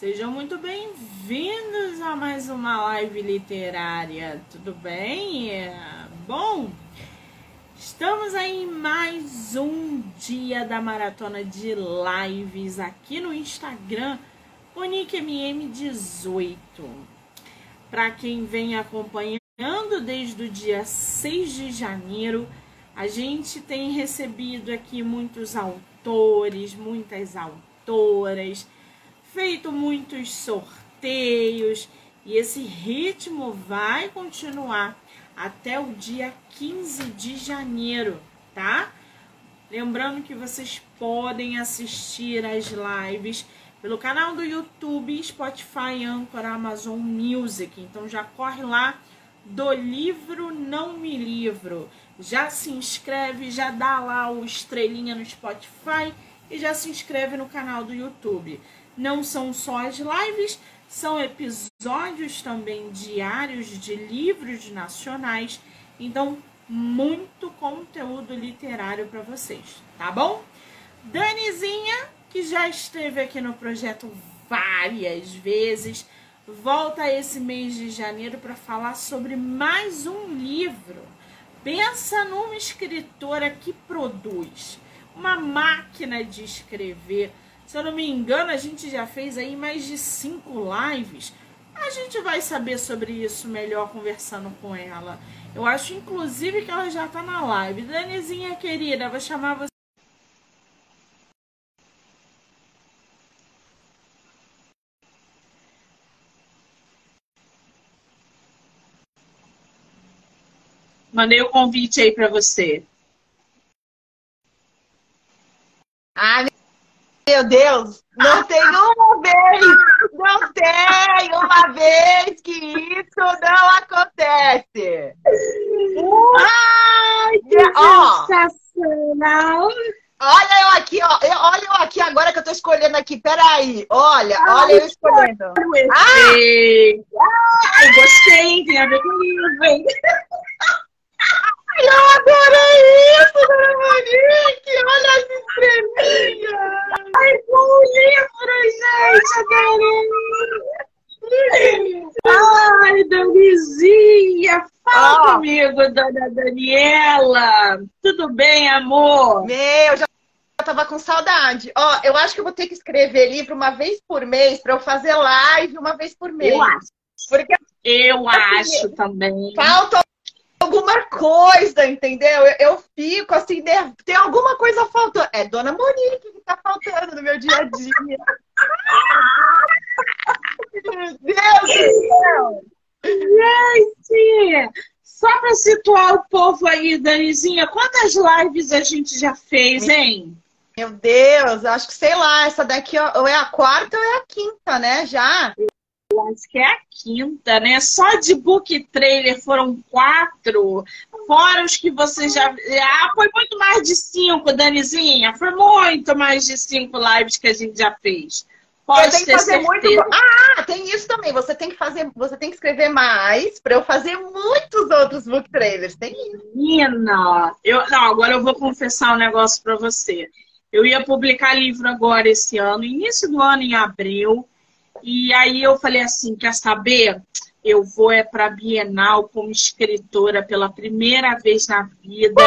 Sejam muito bem-vindos a mais uma live literária, tudo bem? Bom, estamos aí em mais um dia da maratona de lives aqui no Instagram, OniqueMM18. Para quem vem acompanhando desde o dia 6 de janeiro, a gente tem recebido aqui muitos autores, muitas autoras feito muitos sorteios e esse ritmo vai continuar até o dia 15 de janeiro, tá? Lembrando que vocês podem assistir as lives pelo canal do YouTube, Spotify, Anchor, Amazon Music. Então já corre lá do livro Não Me Livro. Já se inscreve, já dá lá o estrelinha no Spotify e já se inscreve no canal do YouTube. Não são só as lives, são episódios também diários de livros nacionais. Então, muito conteúdo literário para vocês, tá bom? Danizinha, que já esteve aqui no projeto várias vezes, volta esse mês de janeiro para falar sobre mais um livro. Pensa numa escritora que produz, uma máquina de escrever se eu não me engano, a gente já fez aí mais de cinco lives. A gente vai saber sobre isso melhor conversando com ela. Eu acho, inclusive, que ela já tá na live. Danizinha, querida, vou chamar você. Mandei o convite aí para você. Ah, meu Deus, não tem uma vez, não tem uma vez que isso não acontece. Ai, que ó, sensacional! Olha eu aqui, ó. Eu, olha eu aqui agora que eu tô escolhendo aqui. Peraí. Olha, Ai, olha eu escolhendo. Ah! Ai, gostei. Tem a ver com o livro, hein? Eu adorei isso, dona! Olha as estrelinhas! Ai, bom livro, gente! Adorei! Ai, Danizinha! Fala oh. Dona Daniela! Tudo bem, amor? Meu, já tava com saudade. Ó, oh, eu acho que eu vou ter que escrever livro uma vez por mês para eu fazer live uma vez por mês. Eu acho. Porque eu acho também. Falta alguma coisa, entendeu? Eu, eu fico assim, né? tem alguma coisa faltando. É Dona Monique que tá faltando no meu dia a dia. meu Deus do céu! Gente! Só para situar o povo aí, Danizinha, quantas lives a gente já fez, hein? Meu Deus, acho que sei lá, essa daqui ou é a quarta ou é a quinta, né? Já? acho que é a quinta, né? Só de book trailer foram quatro. Fora os que você já. Ah, foi muito mais de cinco, Danizinha. Foi muito mais de cinco lives que a gente já fez. Pode ter fazer certeza. muito. Ah, tem isso também. Você tem que fazer, você tem que escrever mais para eu fazer muitos outros book trailers. Tem isso. Menina, eu não, agora eu vou confessar um negócio para você. Eu ia publicar livro agora esse ano, início do ano em abril. E aí eu falei assim, quer saber? Eu vou é para Bienal como escritora pela primeira vez na vida.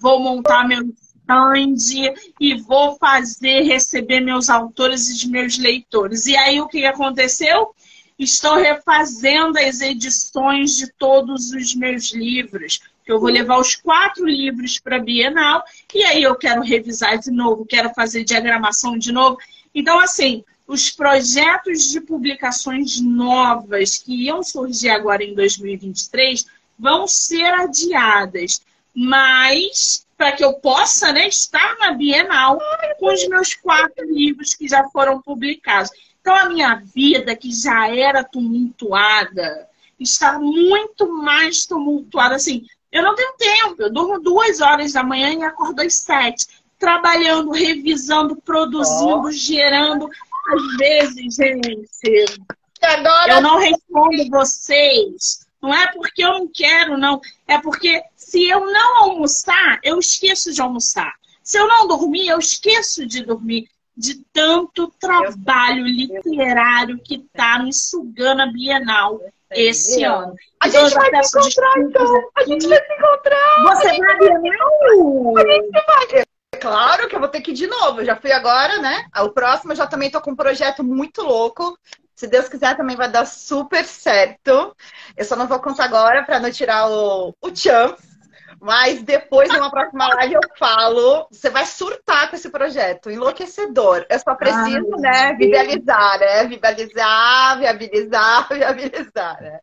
Vou montar meu stand e vou fazer receber meus autores e meus leitores. E aí o que aconteceu? Estou refazendo as edições de todos os meus livros. Eu vou levar os quatro livros para a Bienal e aí eu quero revisar de novo, quero fazer diagramação de novo. Então, assim, os projetos de publicações novas que iam surgir agora em 2023 vão ser adiadas. Mas, para que eu possa né, estar na Bienal com os meus quatro livros que já foram publicados. Então, a minha vida, que já era tumultuada, está muito mais tumultuada. Assim, eu não tenho tempo, eu durmo duas horas da manhã e acordo às sete trabalhando, revisando, produzindo, oh. gerando. Às vezes, gente, Agora... eu não respondo vocês. Não é porque eu não quero, não. É porque se eu não almoçar, eu esqueço de almoçar. Se eu não dormir, eu esqueço de dormir. de tanto trabalho literário que está me sugando a Bienal esse ano. A gente vai se encontrar, então. A gente vai se encontrar. Você vai à Bienal? A gente vai. Claro que eu vou ter que ir de novo. Eu já fui agora, né? O próximo eu já também tô com um projeto muito louco. Se Deus quiser, também vai dar super certo. Eu só não vou contar agora para não tirar o, o chance. Mas depois, numa próxima live, eu falo. Você vai surtar com esse projeto, enlouquecedor. Eu só preciso, Ai, né, viabilizar, né? Viabilizar, viabilizar, viabilizar, né?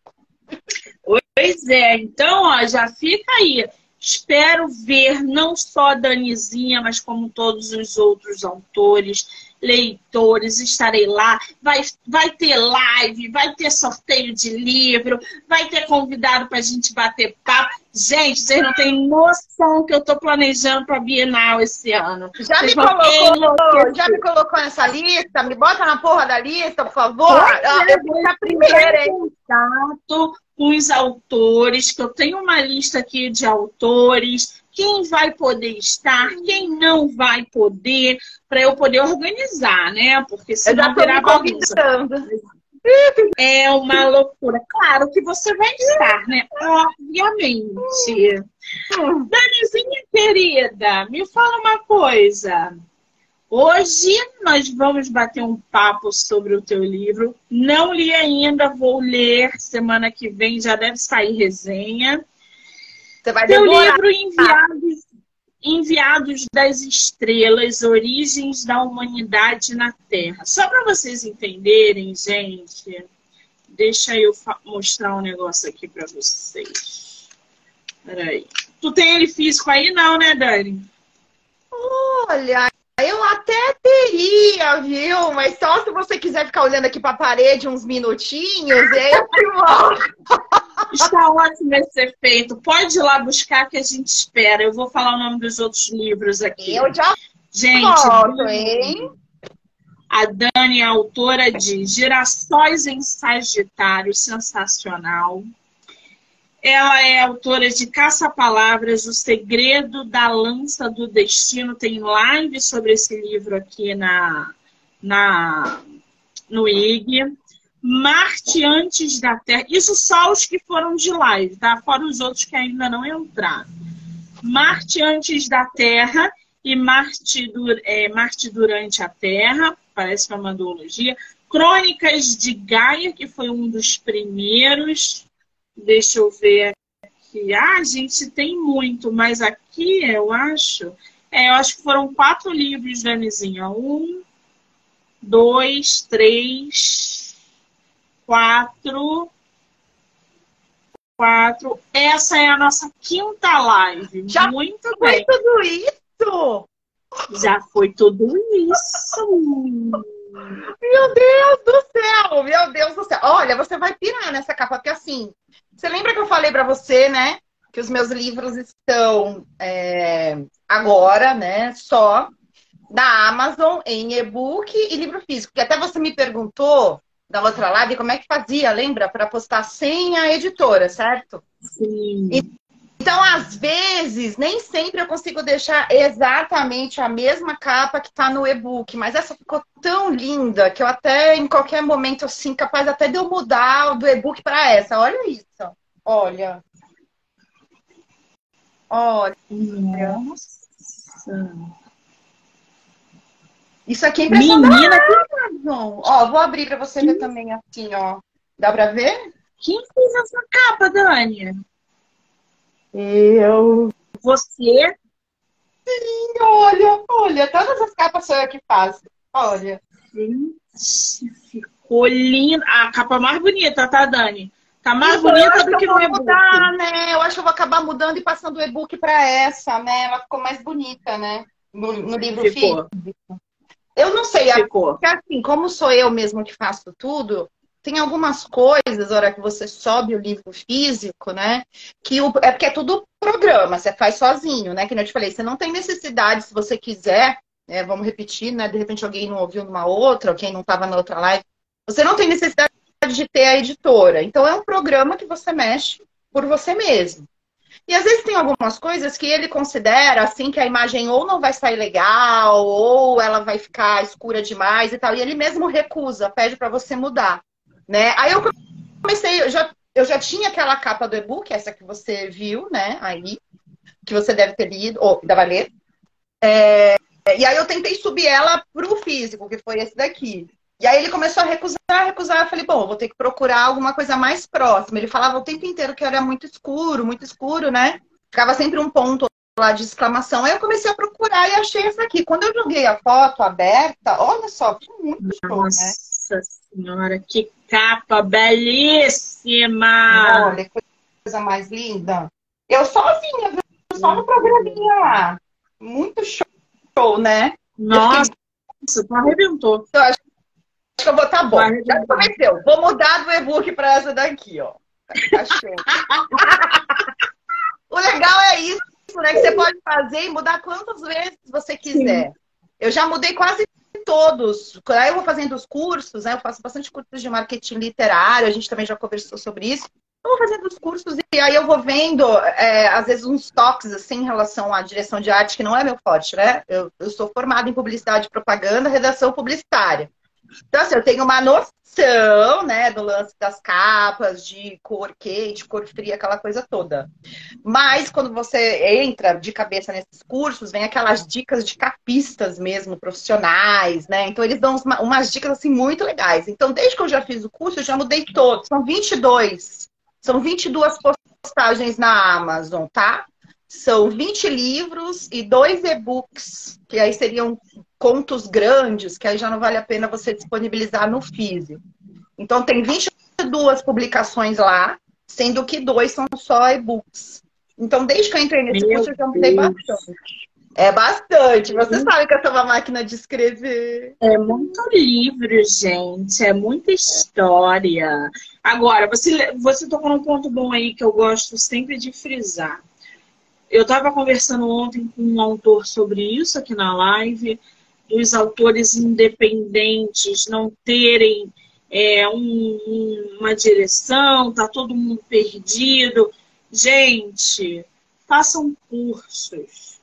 Pois é, então, ó, já fica aí. Espero ver não só a Danizinha, mas como todos os outros autores, leitores, estarei lá. Vai, vai ter live, vai ter sorteio de livro, vai ter convidado para a gente bater papo. Gente, vocês não têm noção que eu estou planejando para a Bienal esse ano. Já me, colocou, já me colocou nessa lista? Me bota na porra da lista, por favor. Ah, eu vou a primeira, hein? Contato com os autores, que eu tenho uma lista aqui de autores, quem vai poder estar, quem não vai poder, para eu poder organizar, né? Porque senão virar bagunça. É uma loucura. Claro que você vai estar, né? Obviamente. Danizinha querida, me fala uma coisa. Hoje nós vamos bater um papo sobre o teu livro. Não li ainda, vou ler semana que vem, já deve sair resenha. Você vai livro Enviados, Enviados das Estrelas, Origens da Humanidade na Terra. Só para vocês entenderem, gente, deixa eu mostrar um negócio aqui para vocês. Peraí. Tu tem ele físico aí, não, né, Dani? Olha, eu até teria, viu? Mas só se você quiser ficar olhando aqui para a parede uns minutinhos, é Está ótimo esse efeito. Pode ir lá buscar que a gente espera. Eu vou falar o nome dos outros livros aqui. Eu já gente, volto, hein? A Dani, a autora de Girassóis em Sagitário, sensacional. Ela é autora de Caça-Palavras, O Segredo da Lança do Destino. Tem live sobre esse livro aqui na, na, no IG. Marte antes da Terra. Isso só os que foram de live, tá? Fora os outros que ainda não entraram. Marte antes da Terra e Marte, é, Marte durante a Terra. Parece que é uma duologia. Crônicas de Gaia, que foi um dos primeiros. Deixa eu ver aqui. Ah, gente, tem muito, mas aqui eu acho. É, eu acho que foram quatro livros, Danizinha. Um, dois, três, quatro. Quatro. Essa é a nossa quinta live. Já muito foi bem. tudo isso? Já foi tudo isso. Meu Deus do céu, meu Deus do céu. Olha, você vai pirar nessa capa, porque assim, você lembra que eu falei para você, né? Que os meus livros estão é, agora, né? Só da Amazon em e-book e livro físico. Que até você me perguntou da outra live como é que fazia, lembra? Para postar sem a editora, certo? Sim. Então, às vezes, nem sempre eu consigo deixar exatamente a mesma capa que está no e-book, mas essa ficou tão linda que eu até, em qualquer momento, assim, capaz até de eu mudar do e-book para essa. Olha isso. Olha. Olha. Nossa. Isso aqui é impressão Menina, que... Ó, vou abrir para você ver também assim, ó. Dá para ver? Quem fez essa capa, Dani? Eu. Você? Sim, olha, olha, todas as capas sou eu que faço. Olha. Gente, ficou linda. A capa mais bonita, tá, Dani? Tá mais bonita do que, no e-book. Mudar, né? Eu acho que eu vou acabar mudando e passando o e-book para essa, né? Ela ficou mais bonita, né? No, no livro ficou. físico. Eu não sei, ficou. porque assim, como sou eu mesmo que faço tudo, tem algumas coisas, na hora que você sobe o livro físico, né? Que o, é porque é tudo programa, você faz sozinho, né? Que eu te falei, você não tem necessidade, se você quiser, né, vamos repetir, né? De repente alguém não ouviu numa outra, ou quem não estava na outra live, você não tem necessidade de ter a editora. Então é um programa que você mexe por você mesmo. E às vezes tem algumas coisas que ele considera assim que a imagem ou não vai sair legal, ou ela vai ficar escura demais e tal. E ele mesmo recusa, pede para você mudar, né? Aí eu comecei, eu já, eu já tinha aquela capa do e-book, essa que você viu, né? Aí, que você deve ter lido, ou ainda vai ler. É, e aí eu tentei subir ela pro físico, que foi esse daqui. E aí ele começou a recusar, recusar. Eu falei, bom, vou ter que procurar alguma coisa mais próxima. Ele falava o tempo inteiro que era muito escuro, muito escuro, né? Ficava sempre um ponto lá de exclamação. Aí eu comecei a procurar e achei essa aqui. Quando eu joguei a foto aberta, olha só, foi muito show, né? Nossa senhora, que capa belíssima! Olha, que coisa mais linda. Eu sozinha, viu? Só no programinha lá. Muito show, né? Nossa, fiquei... arrebentou. Eu acho que eu vou tá bom. Já começou. Vou mudar do e-book para essa daqui, ó. Tá show. o legal é isso, né? Que você pode fazer e mudar quantas vezes você quiser. Sim. Eu já mudei quase todos. Aí eu vou fazendo os cursos, né? Eu faço bastante cursos de marketing literário, a gente também já conversou sobre isso. Eu vou fazendo os cursos e aí eu vou vendo, é, às vezes, uns toques assim em relação à direção de arte, que não é meu forte, né? Eu, eu sou formada em publicidade e propaganda, redação publicitária. Então, assim, eu tenho uma noção, né, do lance das capas, de cor quente, cor fria, aquela coisa toda. Mas quando você entra de cabeça nesses cursos, vem aquelas dicas de capistas mesmo, profissionais, né? Então, eles dão umas dicas, assim, muito legais. Então, desde que eu já fiz o curso, eu já mudei todos. São 22. São 22 postagens na Amazon, tá? São 20 livros e dois e-books, que aí seriam contos grandes, que aí já não vale a pena você disponibilizar no físico. Então, tem 22 publicações lá, sendo que dois são só e-books. Então, desde que eu entrei nesse Meu curso, eu já mudei bastante. É bastante. Você uhum. sabe que eu sou uma máquina de escrever. É muito livro, gente. É muita história. Agora, você, você tocou num ponto bom aí que eu gosto sempre de frisar. Eu estava conversando ontem com um autor sobre isso aqui na live dos autores independentes não terem é, um, uma direção, tá todo mundo perdido. Gente, façam cursos.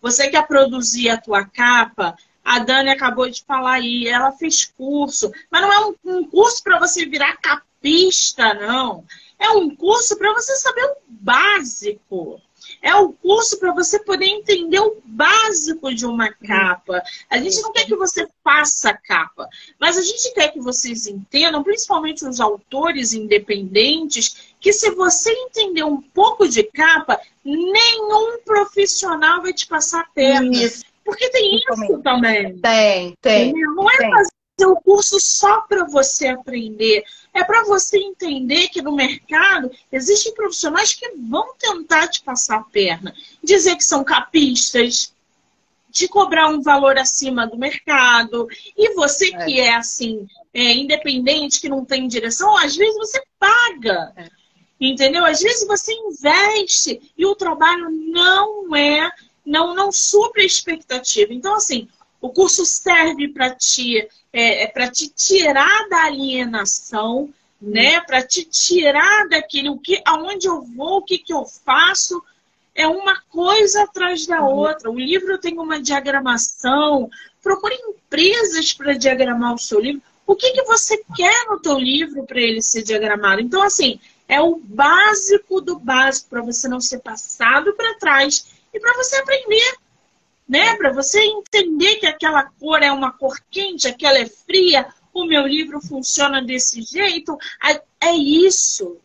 Você quer produzir a tua capa? A Dani acabou de falar aí, ela fez curso, mas não é um, um curso para você virar capista, não. É um curso para você saber o básico. É o curso para você poder entender o básico de uma capa. A gente não quer que você faça a capa, mas a gente quer que vocês entendam, principalmente os autores independentes, que se você entender um pouco de capa, nenhum profissional vai te passar a perna. Isso. Porque tem isso também. Tem, tem. Não é tem. fazer o curso só para você aprender. É para você entender que no mercado existem profissionais que vão tentar te passar a perna, dizer que são capistas, te cobrar um valor acima do mercado. E você é. que é assim, é, independente, que não tem direção, às vezes você paga. É. Entendeu? Às vezes você investe e o trabalho não é, não, não supre a expectativa. Então, assim, o curso serve para te, é, é para te tirar da alienação, né? Para te tirar daquele o que, aonde eu vou, o que, que eu faço. É uma coisa atrás da uhum. outra. O livro tem uma diagramação. Procure empresas para diagramar o seu livro. O que, que você quer no teu livro para ele ser diagramado? Então, assim, é o básico do básico para você não ser passado para trás e para você aprender né? Para você entender que aquela cor é uma cor quente, aquela é fria, o meu livro funciona desse jeito. É isso.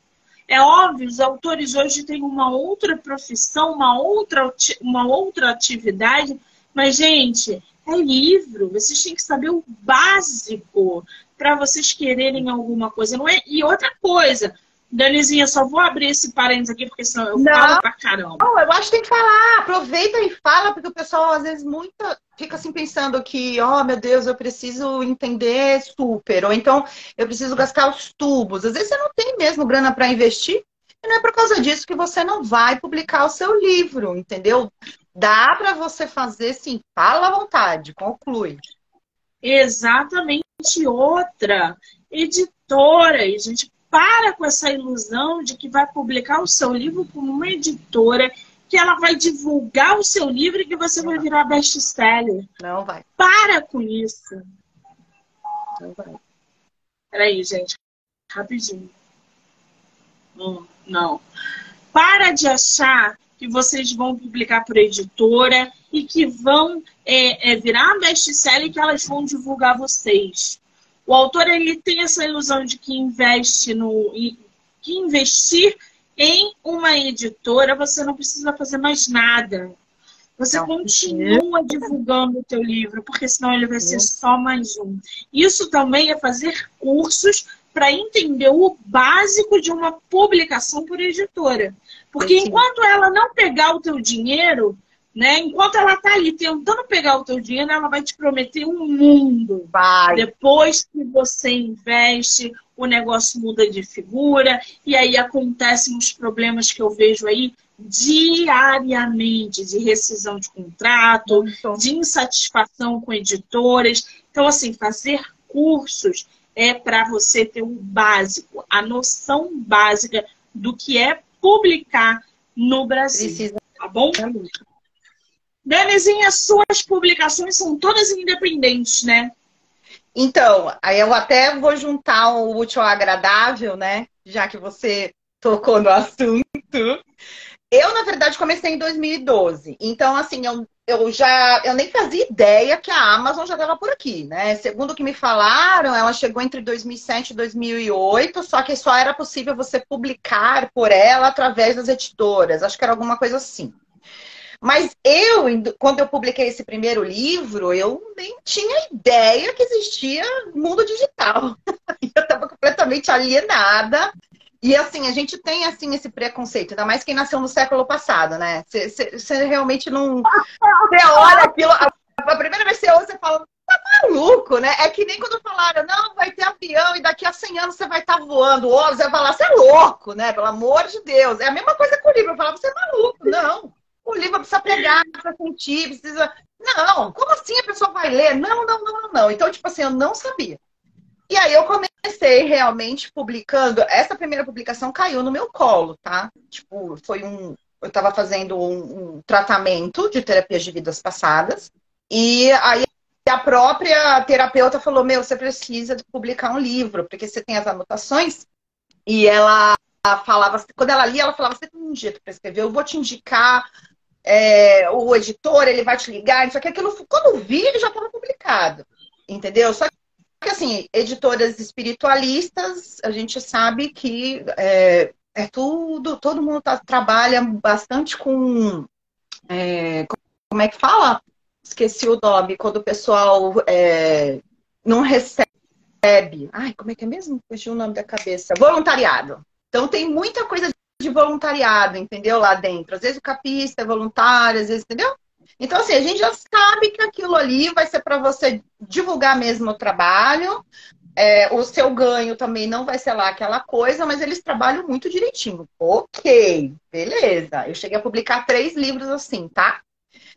É óbvio, os autores hoje têm uma outra profissão, uma outra, uma outra atividade, mas, gente, é livro. Vocês têm que saber o básico para vocês quererem alguma coisa. Não é... E outra coisa, Danizinha, só vou abrir esse parênteses aqui, porque senão eu não, falo pra caramba. Não, eu acho que tem que falar. Aproveita e fala, porque o pessoal, às vezes, muito fica assim pensando que, oh, meu Deus, eu preciso entender super. Ou então, eu preciso gastar os tubos. Às vezes, você não tem mesmo grana para investir. E não é por causa disso que você não vai publicar o seu livro, entendeu? Dá para você fazer, sim. Fala à vontade, conclui. Exatamente outra editora. E a gente para com essa ilusão de que vai publicar o seu livro com uma editora que ela vai divulgar o seu livro e que você vai virar best-seller. Não vai. Para com isso. Não vai. Peraí, gente. Rapidinho. Hum, não. Para de achar que vocês vão publicar por editora e que vão é, é, virar best-seller e que elas vão divulgar vocês. O autor ele tem essa ilusão de que investe no que investir em uma editora você não precisa fazer mais nada. Você não, continua divulgando o teu livro, porque senão ele vai ser só mais um. Isso também é fazer cursos para entender o básico de uma publicação por editora. Porque enquanto ela não pegar o teu dinheiro, né? Enquanto ela está ali tentando pegar o teu dinheiro, ela vai te prometer um mundo. Vai. Depois que você investe, o negócio muda de figura e aí acontecem os problemas que eu vejo aí diariamente de rescisão de contrato, de insatisfação com editoras. Então, assim, fazer cursos é para você ter o um básico, a noção básica do que é publicar no Brasil. Precisa. Tá bom? Danizinha, suas publicações são todas independentes, né? Então, aí eu até vou juntar o útil ao agradável, né? Já que você tocou no assunto. Eu, na verdade, comecei em 2012. Então, assim, eu, eu já eu nem fazia ideia que a Amazon já estava por aqui, né? Segundo o que me falaram, ela chegou entre 2007 e 2008, só que só era possível você publicar por ela através das editoras. Acho que era alguma coisa assim. Mas eu, quando eu publiquei esse primeiro livro, eu nem tinha ideia que existia mundo digital. Eu estava completamente alienada. E assim, a gente tem assim esse preconceito, ainda mais quem nasceu no século passado, né? Você realmente não. Você olha aquilo. A, primeira vez que você ouve, você fala, tá maluco, né? É que nem quando falaram, não, vai ter avião e daqui a 100 anos você vai estar tá voando. Ou você vai falar, você é louco, né? Pelo amor de Deus. É a mesma coisa com o livro. Eu falava, você é maluco. Não o livro precisa pegar, precisa sentir, precisa. Não, como assim a pessoa vai ler? Não, não, não, não. Então, tipo assim, eu não sabia. E aí eu comecei realmente publicando. Essa primeira publicação caiu no meu colo, tá? Tipo, foi um. Eu estava fazendo um, um tratamento de terapias de vidas passadas. E aí a própria terapeuta falou: Meu, você precisa publicar um livro, porque você tem as anotações. E ela falava, quando ela lia, ela falava: Você tem um jeito para escrever, eu vou te indicar é, o editor ele vai te ligar, só que aquilo, quando vi, ele já estava publicado, entendeu? Só que, assim, editoras espiritualistas, a gente sabe que é, é tudo, todo mundo tá, trabalha bastante com, é, como é que fala? Esqueci o nome, quando o pessoal é, não recebe, ai, como é que é mesmo? Fugiu o nome da cabeça, voluntariado. Então tem muita coisa de voluntariado, entendeu? Lá dentro. Às vezes o capista é voluntário, às vezes, entendeu? Então, assim, a gente já sabe que aquilo ali vai ser para você divulgar mesmo o trabalho. É, o seu ganho também não vai ser lá aquela coisa, mas eles trabalham muito direitinho. Ok, beleza. Eu cheguei a publicar três livros assim, tá?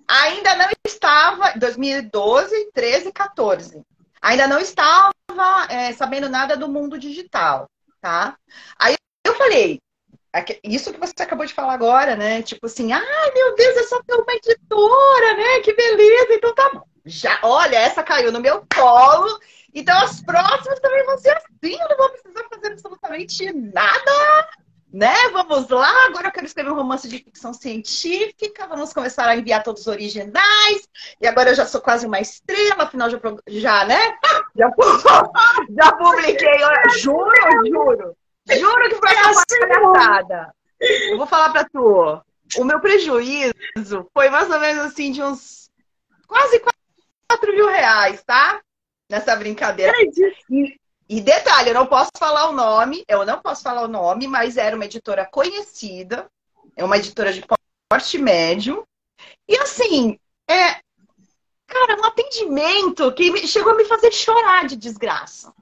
Ainda não estava, 2012, 13, 14. Ainda não estava é, sabendo nada do mundo digital, tá? Aí eu falei, isso que você acabou de falar agora, né? Tipo assim, ai meu Deus, é só ter uma editora, né? Que beleza, então tá bom. Já, olha, essa caiu no meu colo. Então as próximas também vão ser assim, eu não vou precisar fazer absolutamente nada. Né? Vamos lá, agora eu quero escrever um romance de ficção científica, vamos começar a enviar todos os originais, e agora eu já sou quase uma estrela, afinal já, já né? Já, já publiquei, juro, juro. Juro que foi é uma assim, palhaçada. Eu vou falar pra tu. O meu prejuízo foi mais ou menos assim de uns quase 4 mil reais, tá? Nessa brincadeira. E, e detalhe, eu não posso falar o nome, eu não posso falar o nome, mas era uma editora conhecida, é uma editora de porte médio. E assim, é, cara, um atendimento que chegou a me fazer chorar de desgraça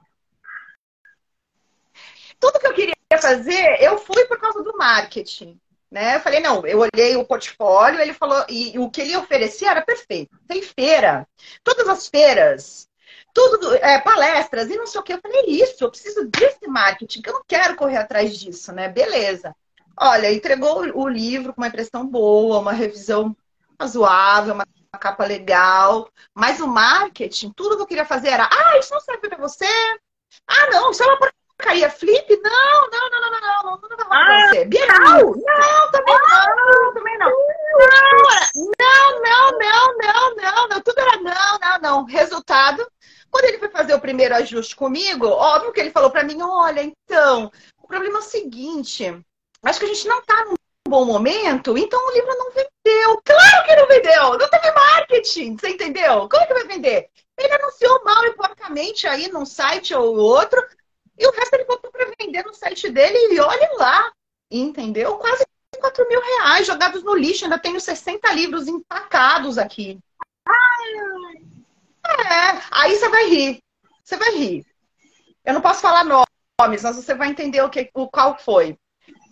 tudo que eu queria fazer, eu fui por causa do marketing. Né? Eu falei, não, eu olhei o portfólio, ele falou, e, o que ele oferecia era perfeito. Tem feira. Todas as feiras tudo, é, palestras e não sei o que. Eu falei, isso, eu preciso desse marketing, que eu não quero correr atrás disso, né? Beleza. Olha, entregou o livro com uma impressão boa, uma revisão razoável, uma capa legal, mas o marketing, tudo que eu queria fazer era, ah, isso não serve para você? Ah, não, isso é uma caía flip? Não, não, não, não, não, não, não, não, ah. Bienal? Não, também não, não também não. Não, não, não, não, não, não, tudo era não, não, não. Resultado, quando ele foi fazer o primeiro ajuste comigo, óbvio que ele falou para mim, olha, então, o problema é o seguinte, acho que a gente não tá num bom momento, então o livro não vendeu. Claro que não vendeu! Não teve marketing, você entendeu? Como é que vai vender? Ele anunciou mal e porcamente aí num site ou outro, e o resto ele botou para vender no site dele e olhe lá, entendeu? Quase 4 mil reais jogados no lixo. Ainda tenho 60 livros empacados aqui. É, aí você vai rir. Você vai rir. Eu não posso falar nomes, mas você vai entender o, que, o qual foi.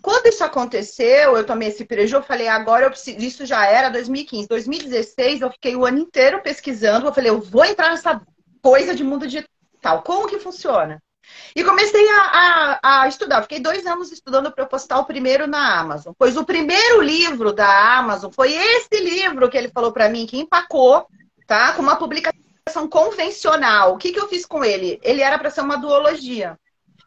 Quando isso aconteceu, eu tomei esse prejuízo, eu falei, agora eu preciso. Isso já era 2015. 2016, eu fiquei o ano inteiro pesquisando. Eu falei, eu vou entrar nessa coisa de mundo digital. Como que funciona? E comecei a, a, a estudar. Fiquei dois anos estudando para postar o primeiro na Amazon. Pois o primeiro livro da Amazon foi esse livro que ele falou para mim, que empacou, tá? Com uma publicação convencional. O que, que eu fiz com ele? Ele era para ser uma duologia.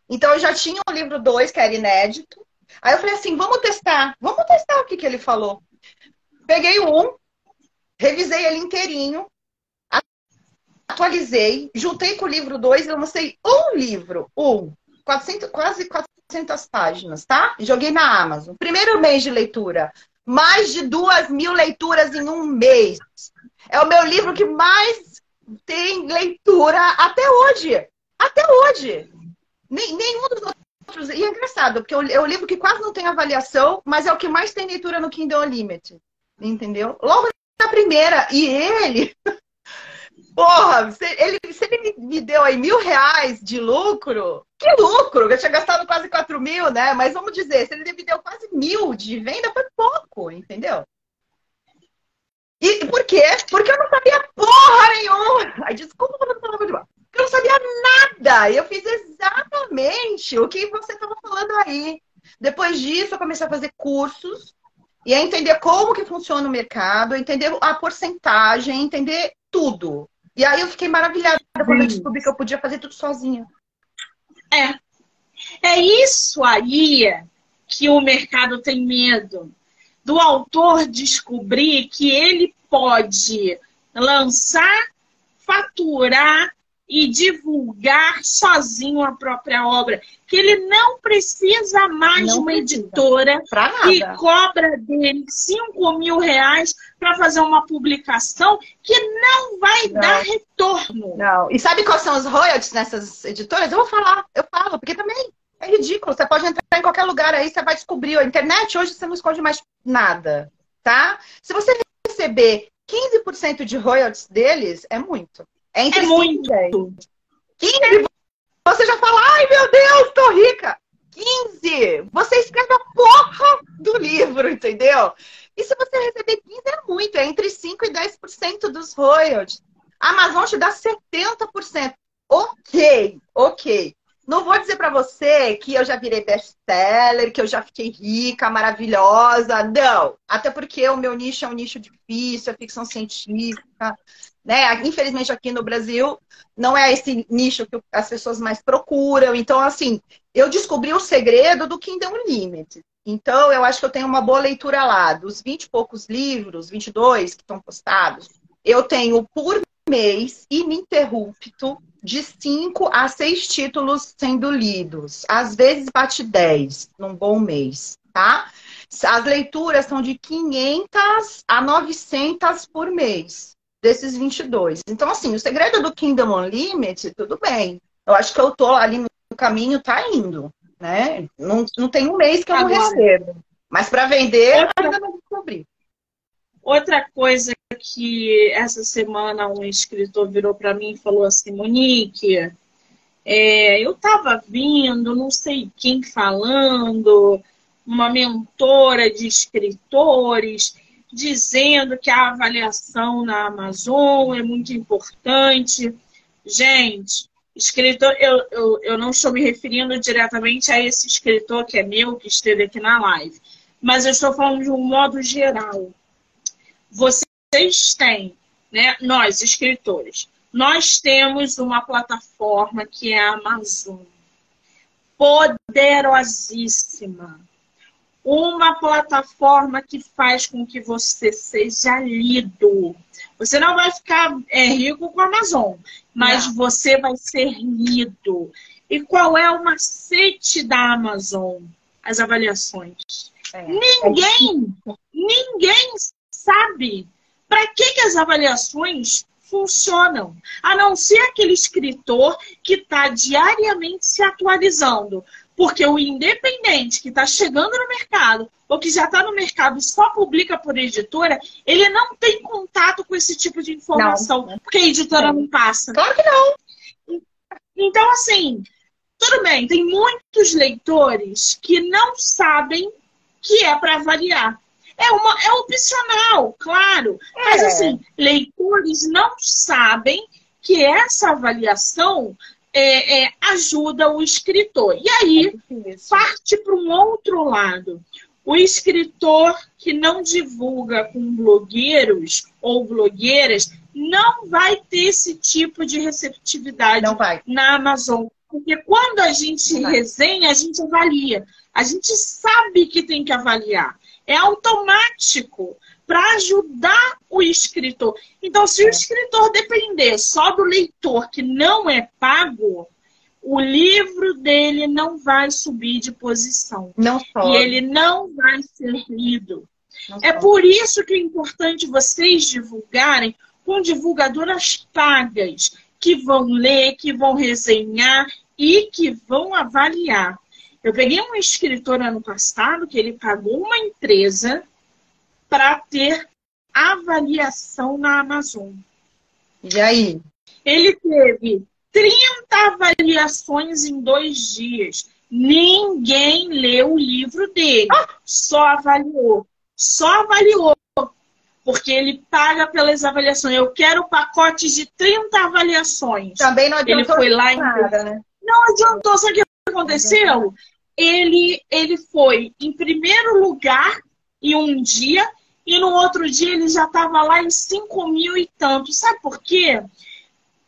Então eu já tinha o livro 2, que era inédito. Aí eu falei assim: vamos testar, vamos testar o que, que ele falou. Peguei um, revisei ele inteirinho, atualizei, juntei com o livro 2 e lancei um livro, um, 400, quase 400 páginas, tá? Joguei na Amazon. Primeiro mês de leitura, mais de duas mil leituras em um mês. É o meu livro que mais tem leitura até hoje. Até hoje. Nem, nenhum dos outros. E é engraçado, porque é o livro que quase não tem avaliação, mas é o que mais tem leitura no Kindle Unlimited. Entendeu? Logo na primeira. E ele Porra, se ele, se ele me deu aí mil reais de lucro, que lucro? Eu tinha gastado quase quatro mil, né? Mas vamos dizer, se ele me deu quase mil de venda, foi pouco, entendeu? E por quê? Porque eu não sabia porra nenhuma. Ai, desculpa quando eu falava de Porque eu não sabia nada. Eu fiz exatamente o que você estava falando aí. Depois disso, eu comecei a fazer cursos e a entender como que funciona o mercado, entender a porcentagem, entender tudo. E aí eu fiquei maravilhada quando eu descobri que eu podia fazer tudo sozinha. É. É isso aí que o mercado tem medo. Do autor descobrir que ele pode lançar, faturar e divulgar sozinho a própria obra. Que ele não precisa mais não de uma precisa. editora que cobra dele 5 mil reais para fazer uma publicação que não vai não. dar retorno. Não. E sabe quais são os royalties nessas editoras? Eu vou falar, eu falo, porque também é ridículo. Você pode entrar em qualquer lugar aí, você vai descobrir. A internet hoje você não esconde mais nada, tá? Se você receber 15% de royalties deles, é muito. É, entre é muito. 15, você já fala, ai meu Deus, tô rica. 15, você escreve a porra do livro, entendeu? E se você receber 15 é muito, é entre 5 e 10% dos royalties. A Amazon te dá 70%. Ok, ok. Não vou dizer para você que eu já virei best-seller, que eu já fiquei rica, maravilhosa. Não. Até porque o meu nicho é um nicho difícil, é ficção científica. Né? Infelizmente, aqui no Brasil, não é esse nicho que as pessoas mais procuram. Então, assim, eu descobri o segredo do Kindle Unlimited. Então, eu acho que eu tenho uma boa leitura lá. Dos 20 e poucos livros, 22 que estão postados, eu tenho por mês ininterrupto de 5 a 6 títulos sendo lidos. Às vezes bate 10 num bom mês, tá? As leituras são de 500 a 900 por mês, desses 22. Então, assim, o segredo do Kingdom Unlimited, tudo bem. Eu acho que eu tô ali no caminho, tá indo, né? Não, não tem um mês que eu não recebo. Mas para vender, ainda não. Outra coisa que essa semana um escritor virou para mim e falou assim, Monique, é, eu estava vindo, não sei quem falando, uma mentora de escritores, dizendo que a avaliação na Amazon é muito importante Gente, escritor, eu, eu, eu não estou me referindo diretamente a esse escritor que é meu, que esteve aqui na live, mas eu estou falando de um modo geral. Vocês têm, né, nós, escritores, nós temos uma plataforma que é a Amazon. Poderosíssima. Uma plataforma que faz com que você seja lido. Você não vai ficar é, rico com a Amazon, mas não. você vai ser lido. E qual é o macete da Amazon? As avaliações. É. Ninguém, ninguém sabe para que, que as avaliações funcionam, a não ser aquele escritor que está diariamente se atualizando. Porque o independente que está chegando no mercado ou que já está no mercado e só publica por editora, ele não tem contato com esse tipo de informação, não. porque a editora não. não passa. Claro que não. Então, assim, tudo bem, tem muitos leitores que não sabem que é para avaliar. É, uma, é opcional, claro. É. Mas, assim, leitores não sabem que essa avaliação é, é, ajuda o escritor. E aí, é parte para um outro lado. O escritor que não divulga com blogueiros ou blogueiras não vai ter esse tipo de receptividade na Amazon. Porque quando a gente resenha, a gente avalia. A gente sabe que tem que avaliar é automático para ajudar o escritor. Então, se o é. escritor depender só do leitor que não é pago, o livro dele não vai subir de posição. Não sobe. E ele não vai ser lido. Não é sobe. por isso que é importante vocês divulgarem com divulgadoras pagas, que vão ler, que vão resenhar e que vão avaliar. Eu peguei um escritor ano passado que ele pagou uma empresa para ter avaliação na Amazon. E aí? Ele teve 30 avaliações em dois dias. Ninguém leu o livro dele. Ah! Só avaliou. Só avaliou. Porque ele paga pelas avaliações. Eu quero pacotes de 30 avaliações. Também não adiantou ele foi lá nada, em... né? Não adiantou. Sabe o que aconteceu? Ele, ele foi em primeiro lugar em um dia e no outro dia ele já estava lá em 5 mil e tanto. Sabe por quê?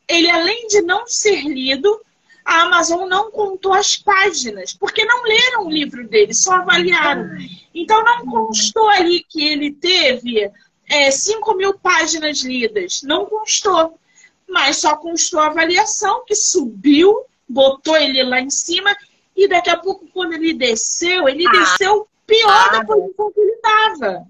Ele, além de não ser lido, a Amazon não contou as páginas, porque não leram o livro dele, só avaliaram. Então não constou ali que ele teve é, 5 mil páginas lidas. Não constou. Mas só constou a avaliação, que subiu, botou ele lá em cima e daqui a pouco, quando ele desceu, ele ah. desceu pior ah, da posição que ele estava.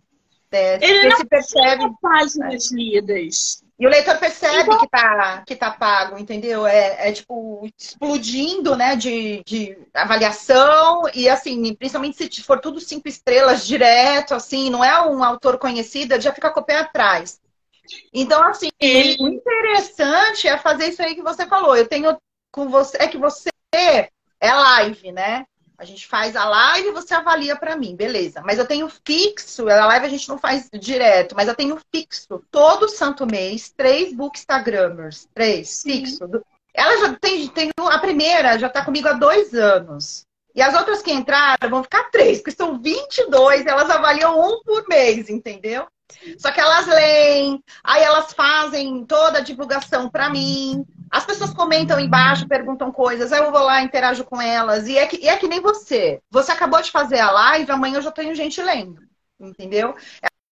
É, ele não percebe páginas lidas. E o leitor percebe então... que, tá, que tá pago, entendeu? É, é tipo explodindo, né, de, de avaliação e assim, principalmente se for tudo cinco estrelas direto, assim, não é um autor conhecido, já fica com o pé atrás. Então, assim, e... o interessante é fazer isso aí que você falou. Eu tenho com você, é que você é live, né? A gente faz a live e você avalia para mim, beleza. Mas eu tenho fixo, a live a gente não faz direto, mas eu tenho fixo todo santo mês, três bookstagrammers, três, Sim. fixo. Ela já tem, tem, a primeira já tá comigo há dois anos. E as outras que entraram vão ficar três, porque são 22, elas avaliam um por mês, entendeu? Só que elas leem, aí elas fazem toda a divulgação para mim. As pessoas comentam embaixo, perguntam coisas, aí eu vou lá, interajo com elas. E é, que, e é que nem você. Você acabou de fazer a live, amanhã eu já tenho gente lendo. Entendeu?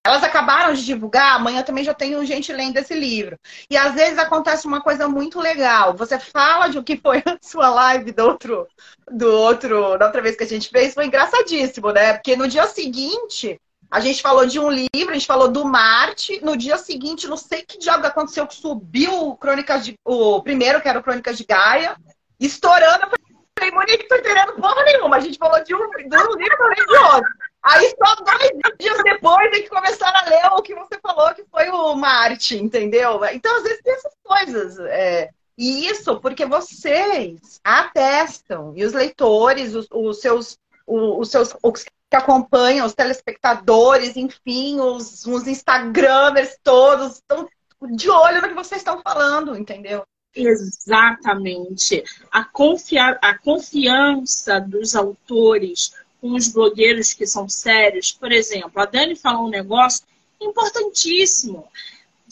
Elas acabaram de divulgar, amanhã também já tenho gente lendo esse livro. E às vezes acontece uma coisa muito legal. Você fala de o que foi a sua live do outro, do outro, da outra vez que a gente fez, foi engraçadíssimo, né? Porque no dia seguinte, a gente falou de um livro, a gente falou do Marte. No dia seguinte, não sei que diabo aconteceu, que subiu Crônicas de. O primeiro, que era Crônicas de Gaia, estourando. Eu falei, Monique, tô entendendo porra nenhuma. A gente falou de um, de um livro e de outro. Aí só dois dias depois é que começaram a ler o que você falou, que foi o Marte, entendeu? Então, às vezes, tem essas coisas. É... E isso porque vocês atestam, e os leitores, os, os seus, os, os seus os acompanham, os telespectadores, enfim, os, os Instagramers todos estão de olho no que vocês estão falando, entendeu? Exatamente. A, confia a confiança dos autores com os blogueiros que são sérios. Por exemplo, a Dani falou um negócio importantíssimo.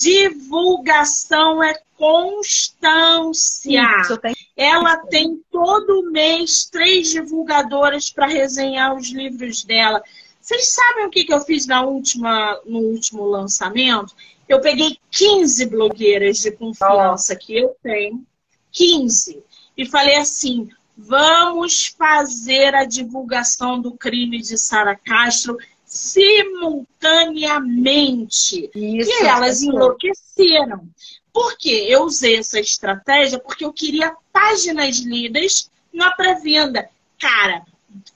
Divulgação é constância. Tem... Ela tem todo mês três divulgadoras para resenhar os livros dela. Vocês sabem o que, que eu fiz na última, no último lançamento? Eu peguei 15 blogueiras de confiança que eu tenho, 15, e falei assim: vamos fazer a divulgação do crime de Sara Castro simultaneamente. Isso, e elas enlouqueceram. Por quê? Eu usei essa estratégia porque eu queria páginas lidas na pré-venda. Cara,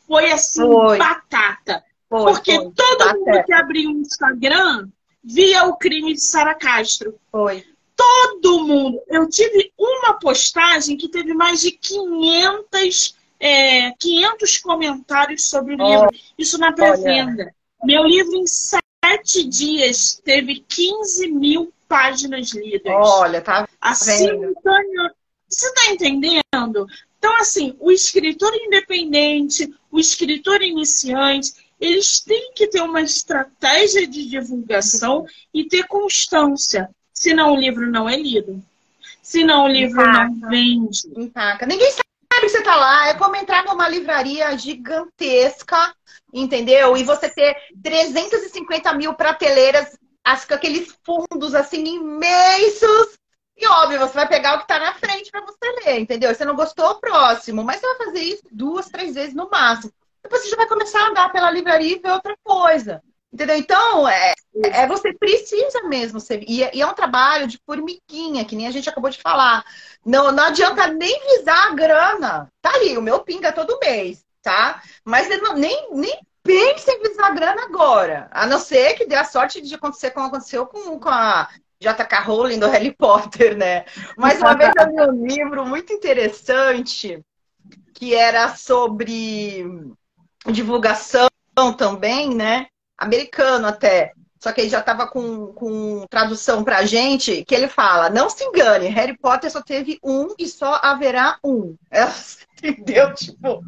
foi assim, foi. batata. Foi, porque foi. todo batata. mundo que abriu o Instagram via o crime de Sara Castro. Foi. Todo mundo. Eu tive uma postagem que teve mais de 500, é, 500 comentários sobre o oh, livro. Isso na pré-venda. Meu livro, em sete dias, teve 15 mil páginas lidas. Olha, tá assim, Você está entendendo? Então, assim, o escritor independente, o escritor iniciante, eles têm que ter uma estratégia de divulgação e ter constância. Senão o livro não é lido. Senão o livro Empaca. não vende. Empaca. Ninguém sabe você está lá. É como entrar numa livraria gigantesca, entendeu? E você ter 350 mil prateleiras, com aqueles fundos assim imensos. E óbvio, você vai pegar o que está na frente para você ler, entendeu? Você não gostou, o próximo. Mas você vai fazer isso duas, três vezes no máximo depois você já vai começar a andar pela livraria e ver outra coisa. Entendeu? Então, é, é você precisa mesmo ser. E, e, é um trabalho de formiguinha, que nem a gente acabou de falar. Não, não adianta nem visar a grana. Tá ali, o meu pinga todo mês, tá? Mas não, nem, nem pense em visar a grana agora. A não ser que dê a sorte de acontecer como aconteceu com, com a J.K. Rowling do Harry Potter, né? Mas uma vez eu li um livro muito interessante que era sobre divulgação também, né? Americano até. Só que ele já estava com, com tradução para a gente, que ele fala: não se engane, Harry Potter só teve um e só haverá um. É, entendeu? Tipo,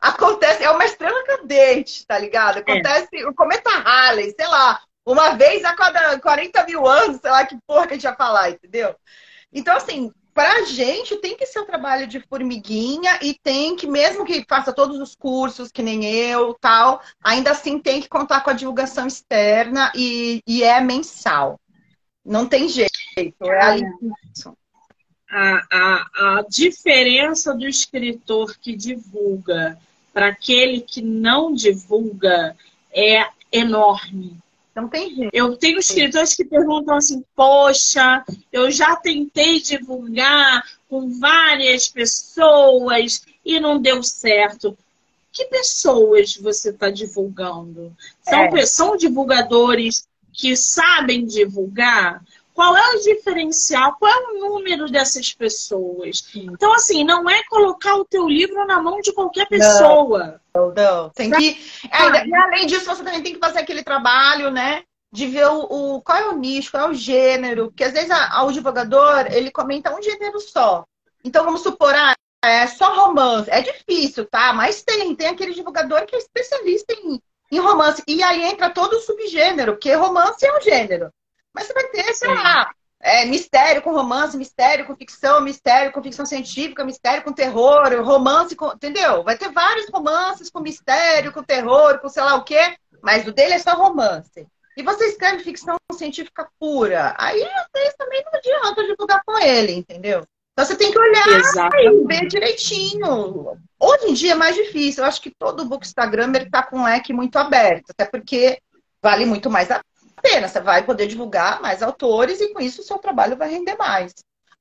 acontece, é uma estrela cadente, tá ligado? Acontece é. o cometa Halley, sei lá, uma vez a cada 40 mil anos, sei lá que porra que a gente ia falar, entendeu? Então, assim, para a gente tem que ser um trabalho de formiguinha e tem que, mesmo que faça todos os cursos, que nem eu, tal, ainda assim tem que contar com a divulgação externa e, e é mensal. Não tem jeito. É ali. A, a, a diferença do escritor que divulga para aquele que não divulga é enorme. Não tem jeito. Eu tenho escritores que perguntam assim: Poxa, eu já tentei divulgar com várias pessoas e não deu certo. Que pessoas você está divulgando? São, é. são divulgadores que sabem divulgar? Qual é o diferencial? Qual é o número dessas pessoas? Sim. Então, assim, não é colocar o teu livro na mão de qualquer pessoa. Não, não. Tem que. É, e além disso, você também tem que fazer aquele trabalho, né? De ver o, o qual é o nicho, qual é o gênero. Porque às vezes a, o divulgador ele comenta um gênero só. Então, vamos supor, ah, é só romance. É difícil, tá? Mas tem, tem aquele divulgador que é especialista em, em romance. E aí entra todo o subgênero, porque romance é um gênero. Mas você vai ter, sei lá, é, mistério com romance, mistério com ficção, mistério com ficção científica, mistério com terror, romance com. Entendeu? Vai ter vários romances com mistério, com terror, com sei lá o quê, mas o dele é só romance. E você escreve ficção científica pura. Aí, vezes, também não adianta divulgar com ele, entendeu? Então você tem que olhar Exatamente. e ver direitinho. Hoje em dia é mais difícil. Eu acho que todo bookstagrammer está com um leque muito aberto, até porque vale muito mais a pena. Você vai poder divulgar mais autores e com isso o seu trabalho vai render mais.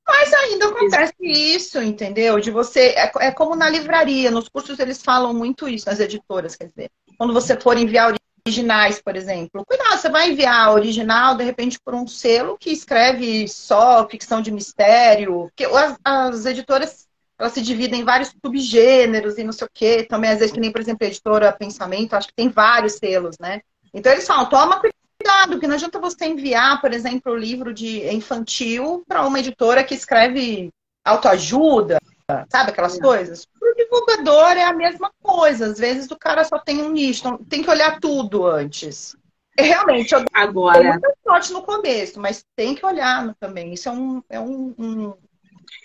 Mas ainda acontece isso, entendeu? De você. É, é, como na livraria, nos cursos eles falam muito isso, nas editoras, quer dizer. Quando você for enviar originais, por exemplo, cuidado, você vai enviar original, de repente, por um selo que escreve só ficção de mistério. Porque as, as editoras elas se dividem em vários subgêneros e não sei o quê. Também, às vezes, que nem, por exemplo, a editora Pensamento, acho que tem vários selos, né? Então eles falam, toma cuidado cuidado, porque não adianta você enviar, por exemplo, o livro de infantil para uma editora que escreve autoajuda, sabe aquelas é. coisas? Para o divulgador é a mesma coisa. Às vezes o cara só tem um nicho, então tem que olhar tudo antes. Realmente, eu Agora... muita sorte no começo, mas tem que olhar também. Isso é um, é um, um,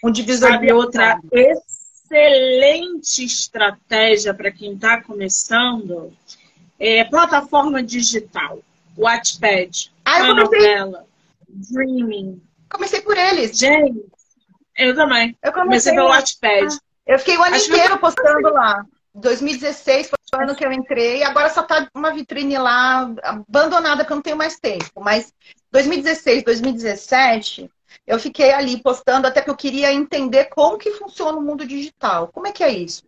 um divisor Sabe de outra excelente estratégia para quem está começando? É plataforma digital. Wattpad, ah, eu comecei... novela, Dreaming. Comecei por eles. Gente, eu também. Eu comecei, comecei pelo Wattpad. Ah, eu fiquei o ano Acho inteiro postando lá. 2016 foi o ano que eu entrei, agora só tá uma vitrine lá abandonada porque eu não tenho mais tempo. Mas 2016, 2017, eu fiquei ali postando até que eu queria entender como que funciona o mundo digital. Como é que é isso?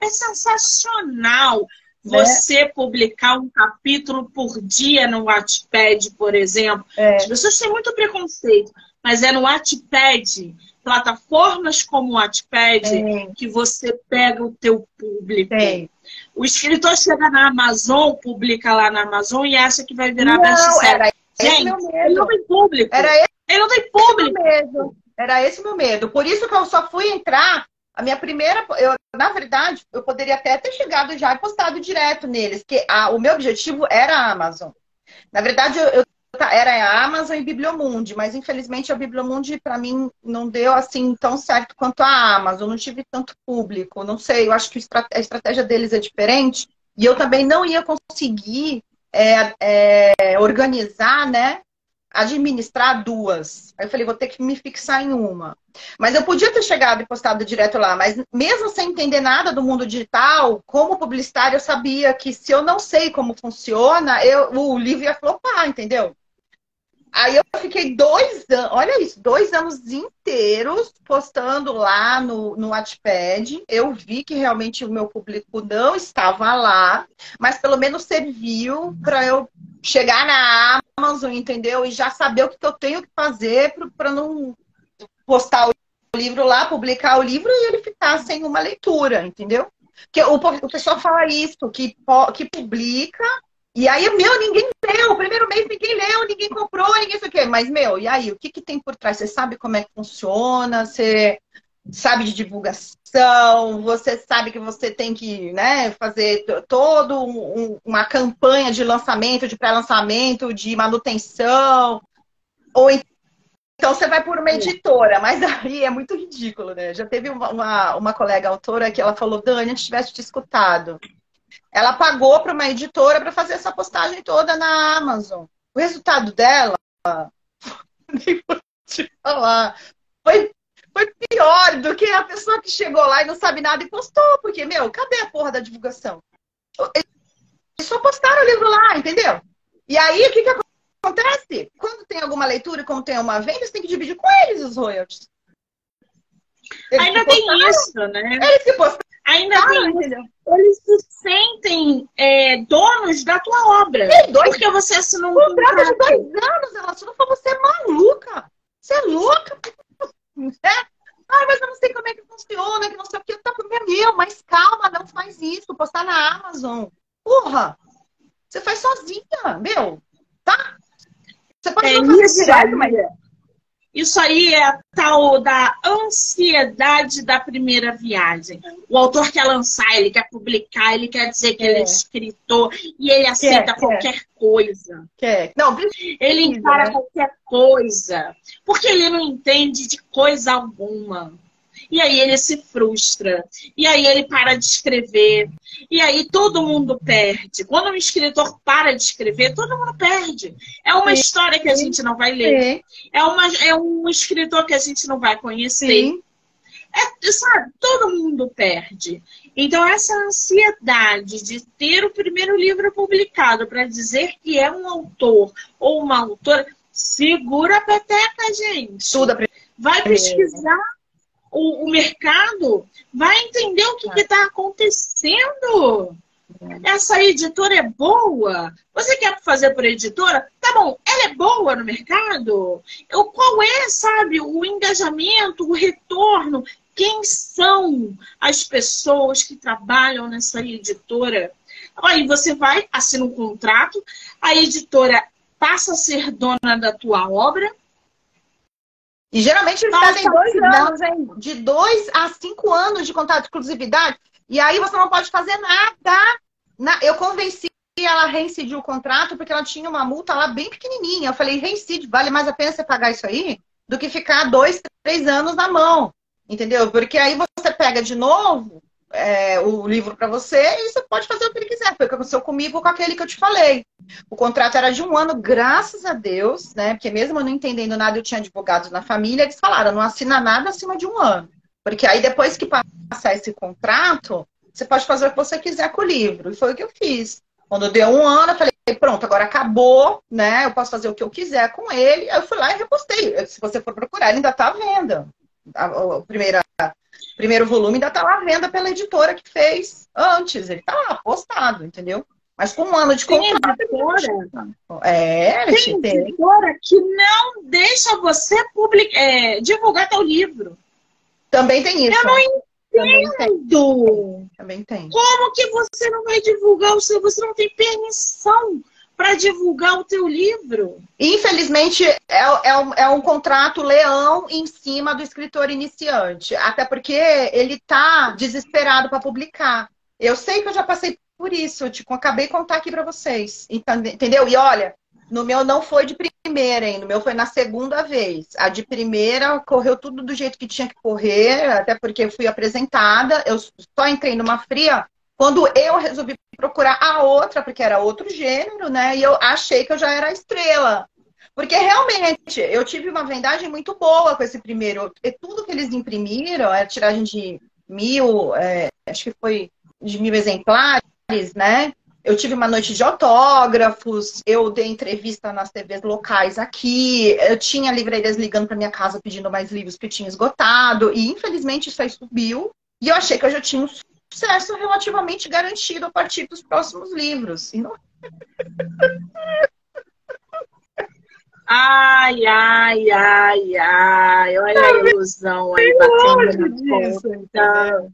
É sensacional? Você publicar um capítulo por dia no Wattpad, por exemplo. É. As pessoas têm muito preconceito, mas é no Wattpad plataformas como o Wattpad é. que você pega o teu público. É. O escritor chega na Amazon, publica lá na Amazon e acha que vai virar best-seller. Gente, ele não tem público. Era esse, ele não tem público. Meu medo. Era esse o meu medo. Por isso que eu só fui entrar. A minha primeira, eu, na verdade, eu poderia até ter chegado já e postado direto neles, que a, o meu objetivo era a Amazon. Na verdade, eu, eu era a Amazon e Bibliomundi, mas infelizmente a Bibliomundi para mim não deu assim tão certo quanto a Amazon, não tive tanto público, não sei, eu acho que a estratégia deles é diferente. E eu também não ia conseguir é, é, organizar, né, administrar duas. Aí eu falei, vou ter que me fixar em uma. Mas eu podia ter chegado e postado direto lá, mas mesmo sem entender nada do mundo digital, como publicitário, eu sabia que se eu não sei como funciona, eu, o livro ia flopar, entendeu? Aí eu fiquei dois anos, olha isso, dois anos inteiros postando lá no, no Wattpad. Eu vi que realmente o meu público não estava lá, mas pelo menos serviu para eu chegar na Amazon, entendeu? E já saber o que eu tenho que fazer para não postar o livro lá, publicar o livro e ele ficar sem uma leitura, entendeu? Porque o, o pessoal fala isso, que, que publica e aí, meu, ninguém leu. O primeiro mês ninguém leu, ninguém comprou, ninguém sei o quê. Mas, meu, e aí? O que, que tem por trás? Você sabe como é que funciona? Você sabe de divulgação? Você sabe que você tem que né, fazer todo um, uma campanha de lançamento, de pré-lançamento, de manutenção? Ou então você vai por uma editora, mas aí é muito ridículo, né? Já teve uma, uma, uma colega autora que ela falou, Dani, antes tivesse te escutado. Ela pagou para uma editora para fazer essa postagem toda na Amazon. O resultado dela, nem vou te falar, foi, foi pior do que a pessoa que chegou lá e não sabe nada e postou. Porque, meu, cadê a porra da divulgação? Eles só postaram o livro lá, entendeu? E aí, o que, que acontece? Quando tem alguma leitura, como tem uma venda, você tem que dividir com eles os royalties. Eles Ainda tem isso, né? Eles que postaram. Ainda ah, tem entendeu? Eles se sentem é, donos da tua obra. dois, porque você assinou um contrato de dois anos. Ela assinou falou, você é maluca. Você é louca. É? Ai, mas eu não sei como é que funciona, que não sei o que. Tá, meu, mas calma, não faz isso. Postar na Amazon. Porra! Você faz sozinha, meu. Tá? Você pode é fazer direto, mas... Isso aí é a tal da ansiedade da primeira viagem. O autor quer lançar, ele quer publicar, ele quer dizer que é. ele é escritor e ele aceita quer, qualquer quer. coisa. Quer. Não, ele encara né? qualquer coisa, porque ele não entende de coisa alguma. E aí ele se frustra. E aí ele para de escrever. E aí todo mundo perde. Quando um escritor para de escrever, todo mundo perde. É uma Sim. história que a gente não vai ler. É, uma, é um escritor que a gente não vai conhecer. Sim. É, sabe, todo mundo perde. Então, essa ansiedade de ter o primeiro livro publicado para dizer que é um autor ou uma autora, segura a peteca, gente. Estuda. Vai pesquisar o, o mercado vai entender o que está acontecendo. Essa editora é boa? Você quer fazer por editora? Tá bom, ela é boa no mercado? Eu, qual é, sabe, o engajamento, o retorno? Quem são as pessoas que trabalham nessa editora? Aí você vai, assina um contrato, a editora passa a ser dona da tua obra, E geralmente eles pedem dois anos, hein? De dois a cinco anos de contrato de exclusividade. E aí você não pode fazer nada. Eu convenci ela a reincidir o contrato porque ela tinha uma multa lá bem pequenininha. Eu falei, reincide, vale mais a pena você pagar isso aí do que ficar dois, três anos na mão. Entendeu? Porque aí você pega de novo é, o livro para você e você pode fazer o que ele quiser. Foi o que aconteceu comigo com aquele que eu te falei. O contrato era de um ano, graças a Deus, né? Porque mesmo eu não entendendo nada, eu tinha advogados na família, eles falaram, não assina nada acima de um ano. Porque aí depois que passar esse contrato, você pode fazer o que você quiser com o livro. E foi o que eu fiz. Quando deu um ano, eu falei, pronto, agora acabou, né? Eu posso fazer o que eu quiser com ele. Aí eu fui lá e repostei. Se você for procurar, ele ainda está à venda. A, a primeira primeiro volume ainda está lá à venda pela editora que fez antes. Ele está lá, postado, entendeu? Mas com um ano de contrato. Tem editora? É, tem, tem editora que não deixa você publicar, é, divulgar teu livro. Também tem isso. Eu não entendo. Também tem. Como que você não vai divulgar o seu? Você não tem permissão para divulgar o teu livro. Infelizmente, é, é, um, é um contrato leão em cima do escritor iniciante. Até porque ele tá desesperado para publicar. Eu sei que eu já passei por isso, tipo, acabei de contar aqui para vocês. Entendeu? E olha, no meu não foi de primeira, hein? No meu foi na segunda vez. A de primeira correu tudo do jeito que tinha que correr, até porque eu fui apresentada. Eu só entrei numa fria quando eu resolvi procurar a outra, porque era outro gênero, né? E eu achei que eu já era estrela. Porque realmente eu tive uma vendagem muito boa com esse primeiro. E tudo que eles imprimiram, é tiragem de mil, é, acho que foi de mil exemplares, né? Eu tive uma noite de autógrafos, eu dei entrevista nas TVs locais aqui, eu tinha livreiras ligando para minha casa pedindo mais livros que tinha esgotado, e infelizmente isso aí subiu. E eu achei que eu já tinha um sucesso relativamente garantido a partir dos próximos livros. E não... Ai, ai, ai, ai, olha a ilusão aí batendo disso, então.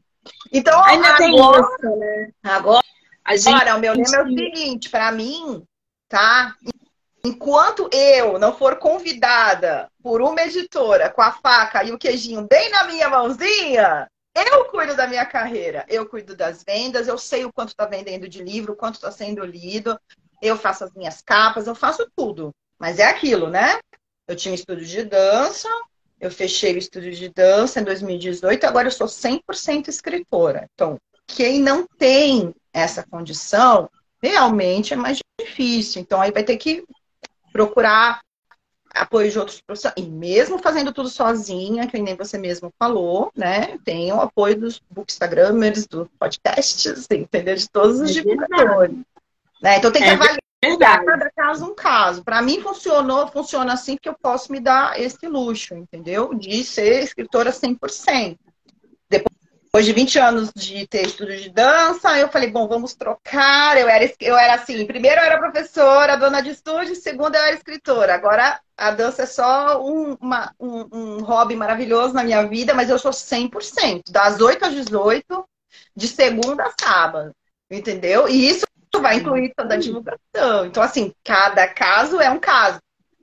então, ainda agora, tem isso, né? Agora, gente... Agora, o meu lema é o seguinte, para mim, tá? Enquanto eu não for convidada por uma editora com a faca e o queijinho bem na minha mãozinha, eu cuido da minha carreira, eu cuido das vendas, eu sei o quanto está vendendo de livro, o quanto está sendo lido, eu faço as minhas capas, eu faço tudo. Mas é aquilo, né? Eu tinha um estúdio de dança, eu fechei o estúdio de dança em 2018, agora eu sou 100% escritora. Então, quem não tem essa condição, realmente é mais difícil. Então, aí vai ter que procurar apoio de outros profissionais. E mesmo fazendo tudo sozinha, que nem você mesmo falou, né? Tem o apoio dos bookstagramers, dos podcasts, entendeu? De todos os é divulgadores. Né? Então tem que é avaliar verdade. cada caso um caso. Para mim funcionou, funciona assim porque eu posso me dar esse luxo, entendeu? De ser escritora 100%. Depois de 20 anos de ter estudo de dança, eu falei, bom, vamos trocar. Eu era, eu era assim, primeiro eu era professora, dona de estúdio, segundo eu era escritora. Agora a dança é só um, uma, um, um hobby maravilhoso na minha vida, mas eu sou 100%, das 8 às 18, de segunda a sábado, entendeu? E isso vai incluir toda a divulgação. Então, assim, cada caso é um caso.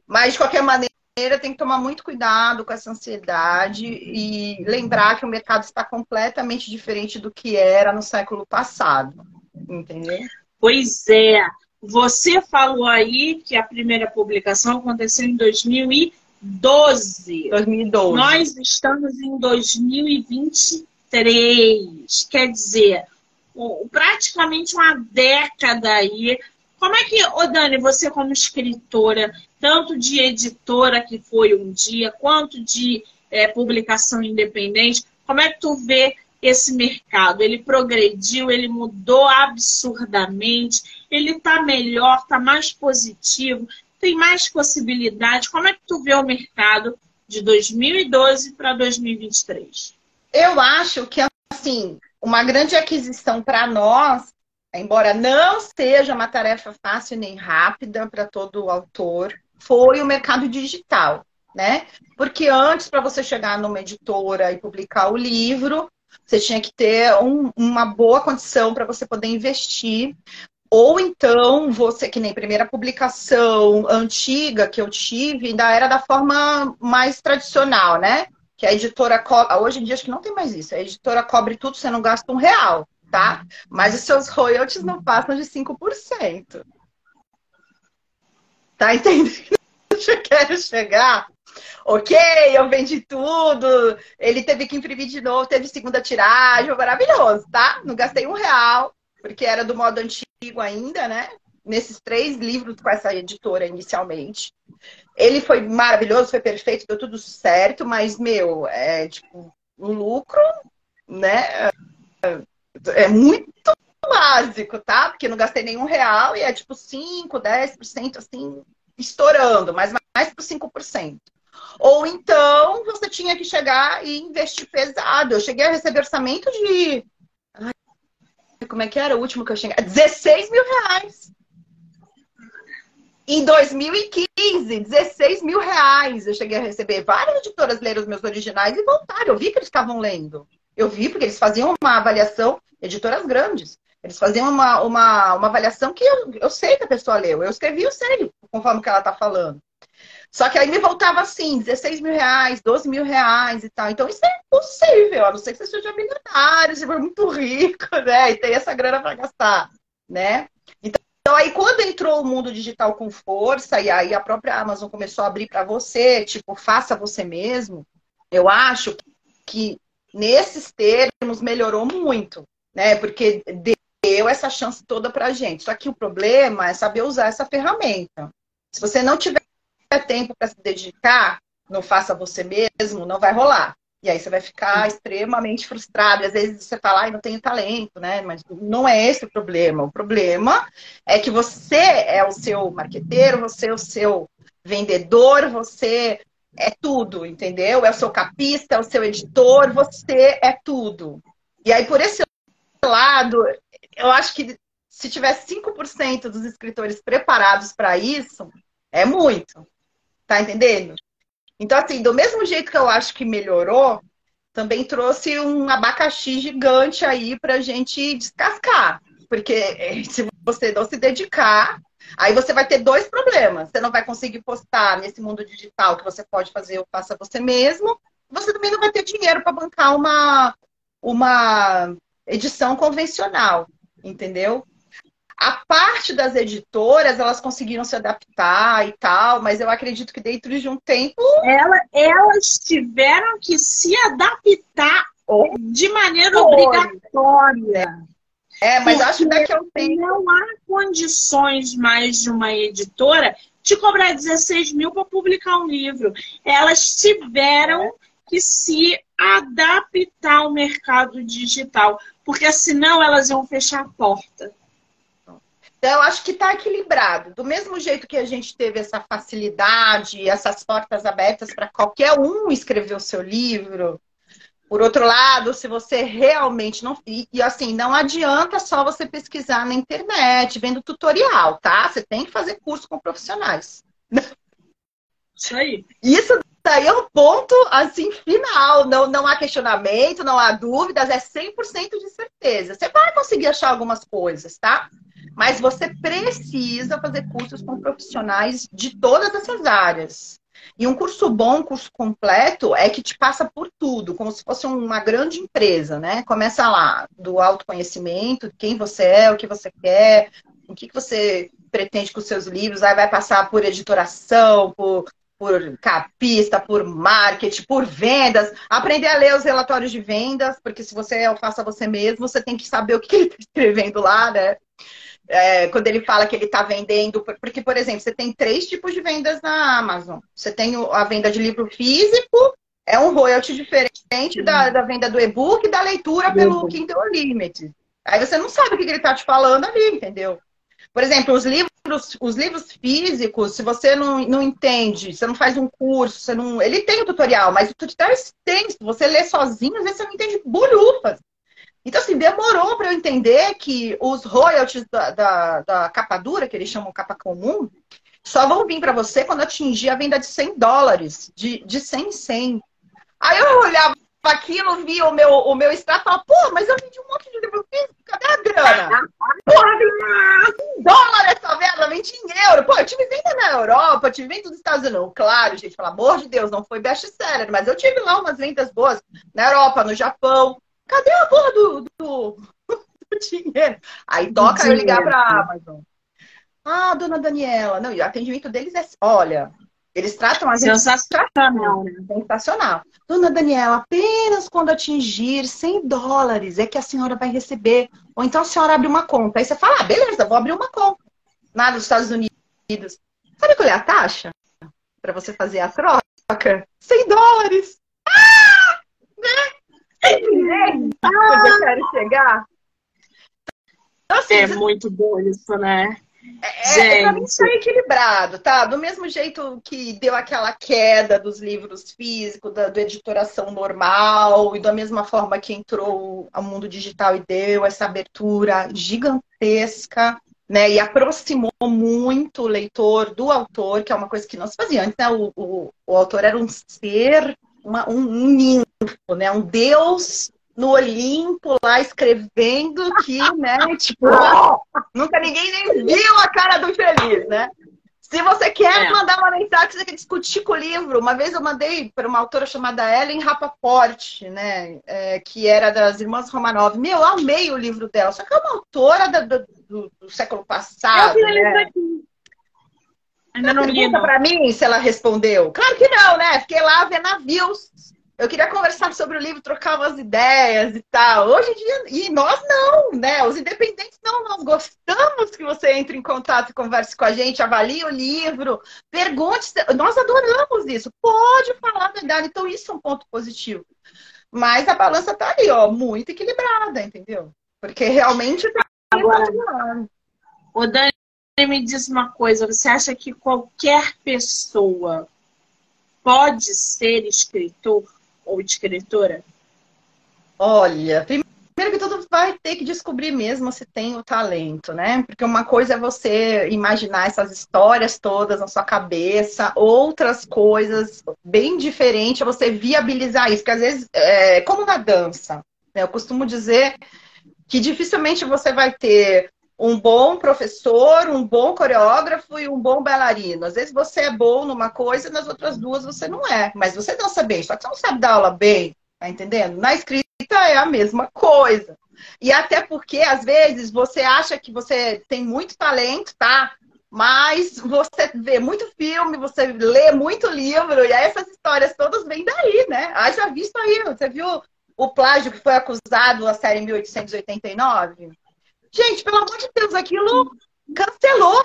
Mas, de qualquer maneira, tem que tomar muito cuidado com essa ansiedade e lembrar que o mercado está completamente diferente do que era no século passado. Entendeu? Pois é. Você falou aí que a primeira publicação aconteceu em 2012. 2012. Nós estamos em 2023. Quer dizer, praticamente uma década aí. Como é que, ô Dani, você como escritora, tanto de editora que foi um dia, quanto de é, publicação independente, como é que tu vê esse mercado? Ele progrediu, ele mudou absurdamente, ele está melhor, está mais positivo, tem mais possibilidade. Como é que tu vê o mercado de 2012 para 2023? Eu acho que assim, uma grande aquisição para nós, embora não seja uma tarefa fácil nem rápida para todo autor, foi o mercado digital, né? Porque antes, para você chegar numa editora e publicar o livro, você tinha que ter um, uma boa condição para você poder investir. Ou então, você, que nem primeira publicação antiga que eu tive, ainda era da forma mais tradicional, né? Que a editora cobre. Hoje em dia acho que não tem mais isso. A editora cobre tudo, você não gasta um real, tá? Mas os seus royalties não passam de 5%. Tá entendendo? Eu quero chegar. Ok, eu vendi tudo. Ele teve que imprimir de novo, teve segunda tiragem, maravilhoso, tá? Não gastei um real, porque era do modo antigo ainda, né? Nesses três livros com essa editora inicialmente. Ele foi maravilhoso, foi perfeito, deu tudo certo, mas, meu, é tipo, um lucro, né? É muito básico, tá? Porque não gastei nenhum real e é tipo 5, 10%, assim, estourando, mas mais por 5%. Ou então você tinha que chegar e investir pesado. Eu cheguei a receber orçamento de. Ai, como é que era o último que eu cheguei? 16 mil reais. Em 2015, 16 mil reais eu cheguei a receber. Várias editoras leram os meus originais e voltaram. Eu vi que eles estavam lendo. Eu vi porque eles faziam uma avaliação, editoras grandes. Eles faziam uma, uma, uma avaliação que eu, eu sei que a pessoa leu. Eu escrevi, eu sei, conforme que ela está falando. Só que aí me voltava assim, 16 mil reais, 12 mil reais e tal. Então isso é impossível, a não ser que você seja milionário, você for muito rico, né? E tem essa grana para gastar, né? Então, então aí quando entrou o mundo digital com força, e aí a própria Amazon começou a abrir para você, tipo, faça você mesmo, eu acho que nesses termos melhorou muito, né? Porque deu essa chance toda pra gente. Só que o problema é saber usar essa ferramenta. Se você não tiver tempo para se dedicar, não faça você mesmo, não vai rolar. E aí você vai ficar extremamente frustrado. E às vezes você fala, ai, não tenho talento, né? Mas não é esse o problema. O problema é que você é o seu marqueteiro, você é o seu vendedor, você é tudo, entendeu? É o seu capista, é o seu editor, você é tudo. E aí, por esse lado, eu acho que se tiver 5% dos escritores preparados para isso, é muito. Tá entendendo? Então, assim, do mesmo jeito que eu acho que melhorou, também trouxe um abacaxi gigante aí pra gente descascar. Porque eh, se você não se dedicar, aí você vai ter dois problemas. Você não vai conseguir postar nesse mundo digital que você pode fazer ou faça você mesmo. Você também não vai ter dinheiro para bancar uma, uma edição convencional, entendeu? A parte das editoras, elas conseguiram se adaptar e tal, mas eu acredito que dentro de um tempo. Ela, elas tiveram que se adaptar de maneira obrigatória. É, mas acho que daqui a um tempo. Não há condições mais de uma editora te cobrar 16 mil para publicar um livro. Elas tiveram que se adaptar ao mercado digital, porque senão elas iam fechar a porta. Então, eu acho que está equilibrado. Do mesmo jeito que a gente teve essa facilidade, essas portas abertas para qualquer um escrever o seu livro. Por outro lado, se você realmente não. E, e, assim, não adianta só você pesquisar na internet, vendo tutorial, tá? Você tem que fazer curso com profissionais. Isso aí. Isso daí é um ponto, assim, final. Não, não há questionamento, não há dúvidas, é 100% de certeza. Você vai conseguir achar algumas coisas, tá? Mas você precisa fazer cursos com profissionais de todas essas áreas. E um curso bom, um curso completo, é que te passa por tudo, como se fosse uma grande empresa, né? Começa lá, do autoconhecimento, quem você é, o que você quer, o que você pretende com seus livros, aí vai passar por editoração, por, por capista, por marketing, por vendas, aprender a ler os relatórios de vendas, porque se você é o faça você mesmo, você tem que saber o que ele está escrevendo lá, né? É, quando ele fala que ele está vendendo, porque, por exemplo, você tem três tipos de vendas na Amazon. Você tem a venda de livro físico, é um royalty diferente da, da venda do e-book e da leitura pelo Kindle Unlimited. Aí você não sabe o que ele está te falando ali, entendeu? Por exemplo, os livros, os livros físicos, se você não, não entende, você não faz um curso, você não. Ele tem o tutorial, mas o tutorial é extenso. Você lê sozinho, às vezes você não entende bolhufas. Então, assim, demorou para eu entender que os royalties da, da, da, capa dura, que eles chamam capa comum, só vão vir para você quando atingir a venda de 100 dólares, de, de 100 em 100. Aí eu olhava aquilo, via o meu, o meu extrato e falava, pô, mas eu vendi um monte de livro físico, cadê a grana? Porra, dólar essa merda, vende em euro. Pô, eu tive venda na Europa, tive venda nos Estados Unidos. Claro, gente, pelo amor de Deus, não foi best-seller, mas eu tive lá umas vendas boas na Europa, no Japão. Cadê a porra do, do, do dinheiro? Aí toca eu ligar pra Amazon. Ah, dona Daniela. Não, e o atendimento deles é, olha, eles tratam a gente sensacional, né? sensacional. Dona Daniela, apenas quando atingir 100 dólares é que a senhora vai receber. Ou então a senhora abre uma conta. Aí você fala, ah, beleza, vou abrir uma conta. Lá nos Estados Unidos. Sabe qual é a taxa? Para você fazer a troca? 100 dólares. Ah! Né? Ah! Onde eu quero chegar? Então, assim, é muito bom isso, né? É, é, mim está equilibrado, tá? Do mesmo jeito que deu aquela queda dos livros físicos, da do editoração normal, e da mesma forma que entrou ao mundo digital e deu essa abertura gigantesca, né? E aproximou muito o leitor do autor, que é uma coisa que não se fazia antes, né? O, o, o autor era um ser, uma, um, ninfo, né? Um deus no Olimpo lá escrevendo que, né, tipo, nunca ninguém nem viu a cara do infeliz, né? Se você quer é. mandar uma mensagem, você quer discutir com o livro. Uma vez eu mandei para uma autora chamada Ellen Rapaport, né? É, que era das Irmãs Romanov. Meu, eu amei o livro dela. Só que é uma autora do, do, do século passado. Eu né? aqui. Ainda não li. para mim se ela respondeu. Claro que não, né? Fiquei lá vendo navios eu queria conversar sobre o livro, trocar umas ideias e tal. Hoje em dia, e nós não, né? Os independentes não, nós gostamos que você entre em contato e converse com a gente, avalie o livro, pergunte. Nós adoramos isso. Pode falar a verdade. Então, isso é um ponto positivo. Mas a balança tá ali, ó, muito equilibrada, entendeu? Porque realmente tá Agora, o Dani me diz uma coisa: você acha que qualquer pessoa pode ser escritor? ou escritora? Olha, primeiro que tudo vai ter que descobrir mesmo se tem o talento, né? Porque uma coisa é você imaginar essas histórias todas na sua cabeça, outras coisas bem diferentes é você viabilizar isso, porque às vezes, é, como na dança, né? eu costumo dizer que dificilmente você vai ter um bom professor, um bom coreógrafo e um bom bailarino. Às vezes você é bom numa coisa, nas outras duas você não é. Mas você dança bem, só que você não sabe dar aula bem, tá entendendo? Na escrita é a mesma coisa. E até porque, às vezes, você acha que você tem muito talento, tá? Mas você vê muito filme, você lê muito livro, e aí essas histórias todas vêm daí, né? Ah, já visto aí, você viu o plágio que foi acusado a série 1889? Gente, pelo amor de Deus, aquilo cancelou a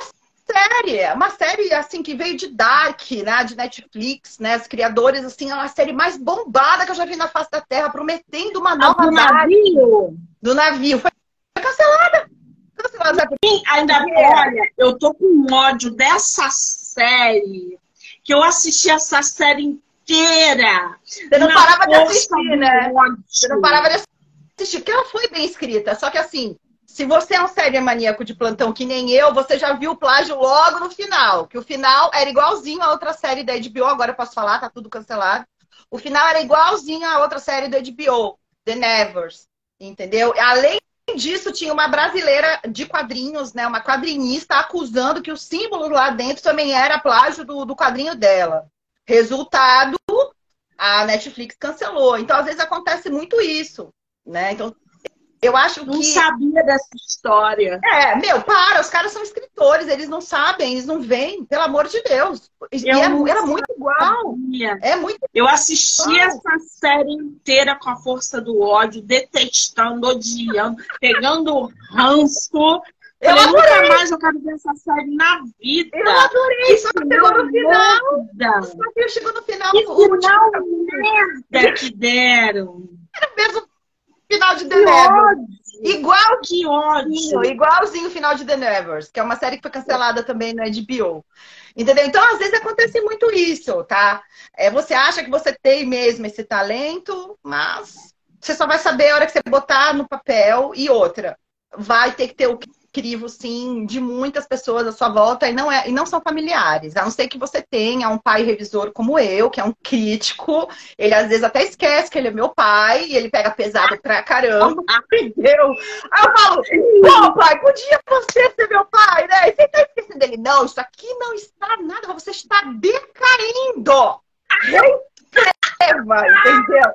série. É uma série, assim, que veio de Dark, né? De Netflix, né? Os criadores, assim, é uma série mais bombada que eu já vi na face da Terra, prometendo uma nova... Ah, do navio? Do navio. Foi cancelada. Cancelada. Sim, ainda, olha, eu tô com ódio dessa série, que eu assisti essa série inteira. Você não parava de assistir, né? Você não parava de assistir, porque ela foi bem escrita. Só que, assim, se você é um sério maníaco de plantão que nem eu, você já viu o plágio logo no final. Que o final era igualzinho a outra série da HBO, agora eu posso falar, tá tudo cancelado. O final era igualzinho a outra série da HBO, The Nevers. Entendeu? Além disso, tinha uma brasileira de quadrinhos, né? Uma quadrinista acusando que o símbolo lá dentro também era plágio do, do quadrinho dela. Resultado, a Netflix cancelou. Então, às vezes acontece muito isso, né? Então, eu acho não que. Não sabia dessa história. É, meu, para, os caras são escritores, eles não sabem, eles não veem, pelo amor de Deus. E era, é, era muito igual. É muito Eu assisti igual. essa série inteira com a força do ódio, detestando, odiando, pegando ranço. Eu Falei, nunca mais eu quero ver essa série na vida. Eu adorei, só que chegou no final. Só que chegou no final. Que final merda que deram. Era mesmo final de The Nevers. Igual que ódio. Igualzinho o final de The Nevers, que é uma série que foi cancelada também na HBO. Entendeu? Então, às vezes acontece muito isso, tá? É, você acha que você tem mesmo esse talento, mas você só vai saber a hora que você botar no papel e outra. Vai ter que ter o crivo, sim, de muitas pessoas à sua volta e não, é, e não são familiares. A não ser que você tenha um pai revisor como eu, que é um crítico. Ele às vezes até esquece que ele é meu pai e ele pega pesado pra caramba. Entendeu? Aí eu falo, pô, pai, podia você ser meu pai, né? E você tá esquecendo dele. Não, isso aqui não está nada, você está decaindo. Reescreva, entendeu?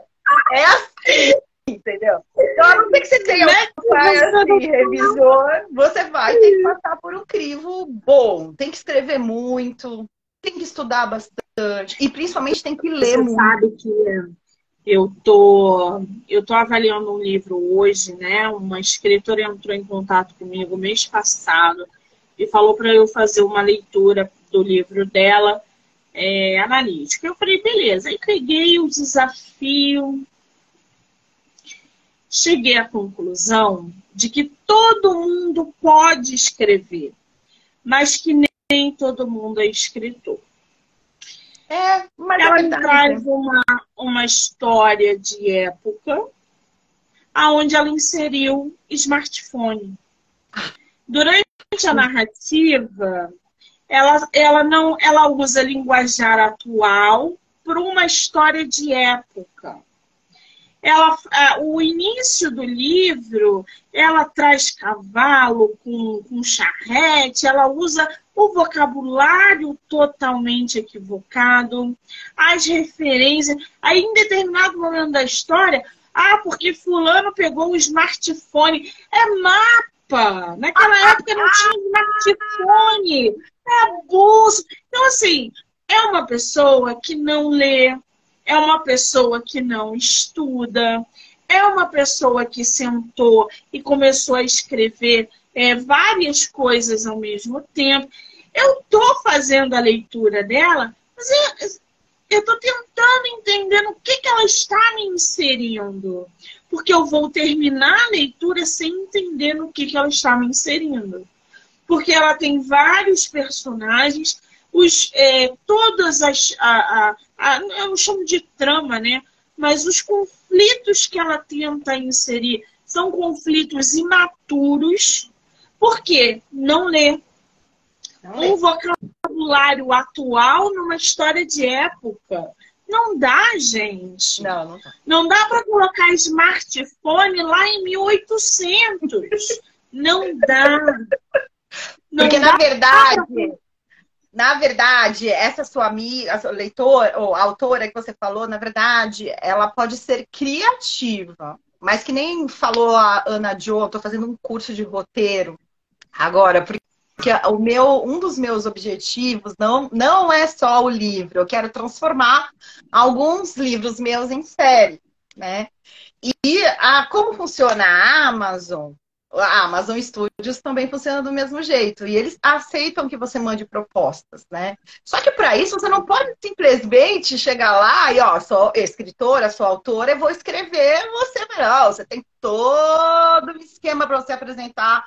É assim entendeu? Então, a não ser que você tenha um pai assim, revisor, você vai ter que passar por um crivo bom. Tem que escrever muito, tem que estudar bastante e principalmente tem que ler você muito. sabe que eu tô eu tô avaliando um livro hoje, né? Uma escritora entrou em contato comigo mês passado e falou para eu fazer uma leitura do livro dela é, analítica. Eu falei, beleza. Aí peguei o desafio, cheguei à conclusão de que todo mundo pode escrever, mas que nem todo mundo é escritor. É, mas ela me traz uma, uma história de época aonde ela inseriu smartphone. Durante a narrativa, ela, ela não ela usa linguajar atual para uma história de época ela, o início do livro, ela traz cavalo com, com charrete, ela usa o vocabulário totalmente equivocado, as referências. Aí, em determinado momento da história, ah, porque fulano pegou o smartphone. É mapa! Naquela época não tinha smartphone. É abuso. Então, assim, é uma pessoa que não lê, é uma pessoa que não estuda, é uma pessoa que sentou e começou a escrever é, várias coisas ao mesmo tempo. Eu estou fazendo a leitura dela, mas eu estou tentando entender no que, que ela está me inserindo. Porque eu vou terminar a leitura sem entender no que, que ela está me inserindo. Porque ela tem vários personagens os, é, todas as. A, a, a, eu não chamo de trama, né? Mas os conflitos que ela tenta inserir são conflitos imaturos, porque não lê. Um vocabulário atual numa história de época. Não dá, gente. Não, não dá. Não dá para colocar smartphone lá em 1800. não dá. Não Porque, dá na verdade, pra... Na verdade, essa sua amiga, a leitora ou autora que você falou, na verdade, ela pode ser criativa, mas que nem falou a Ana Jo, eu tô fazendo um curso de roteiro agora, porque o meu, um dos meus objetivos não, não é só o livro, eu quero transformar alguns livros meus em série, né? E a, como funciona a Amazon, a Amazon Studios também funciona do mesmo jeito. E eles aceitam que você mande propostas, né? Só que para isso você não pode simplesmente chegar lá e, ó, sou escritora, sou autora, eu vou escrever você não. Você tem todo um esquema para você apresentar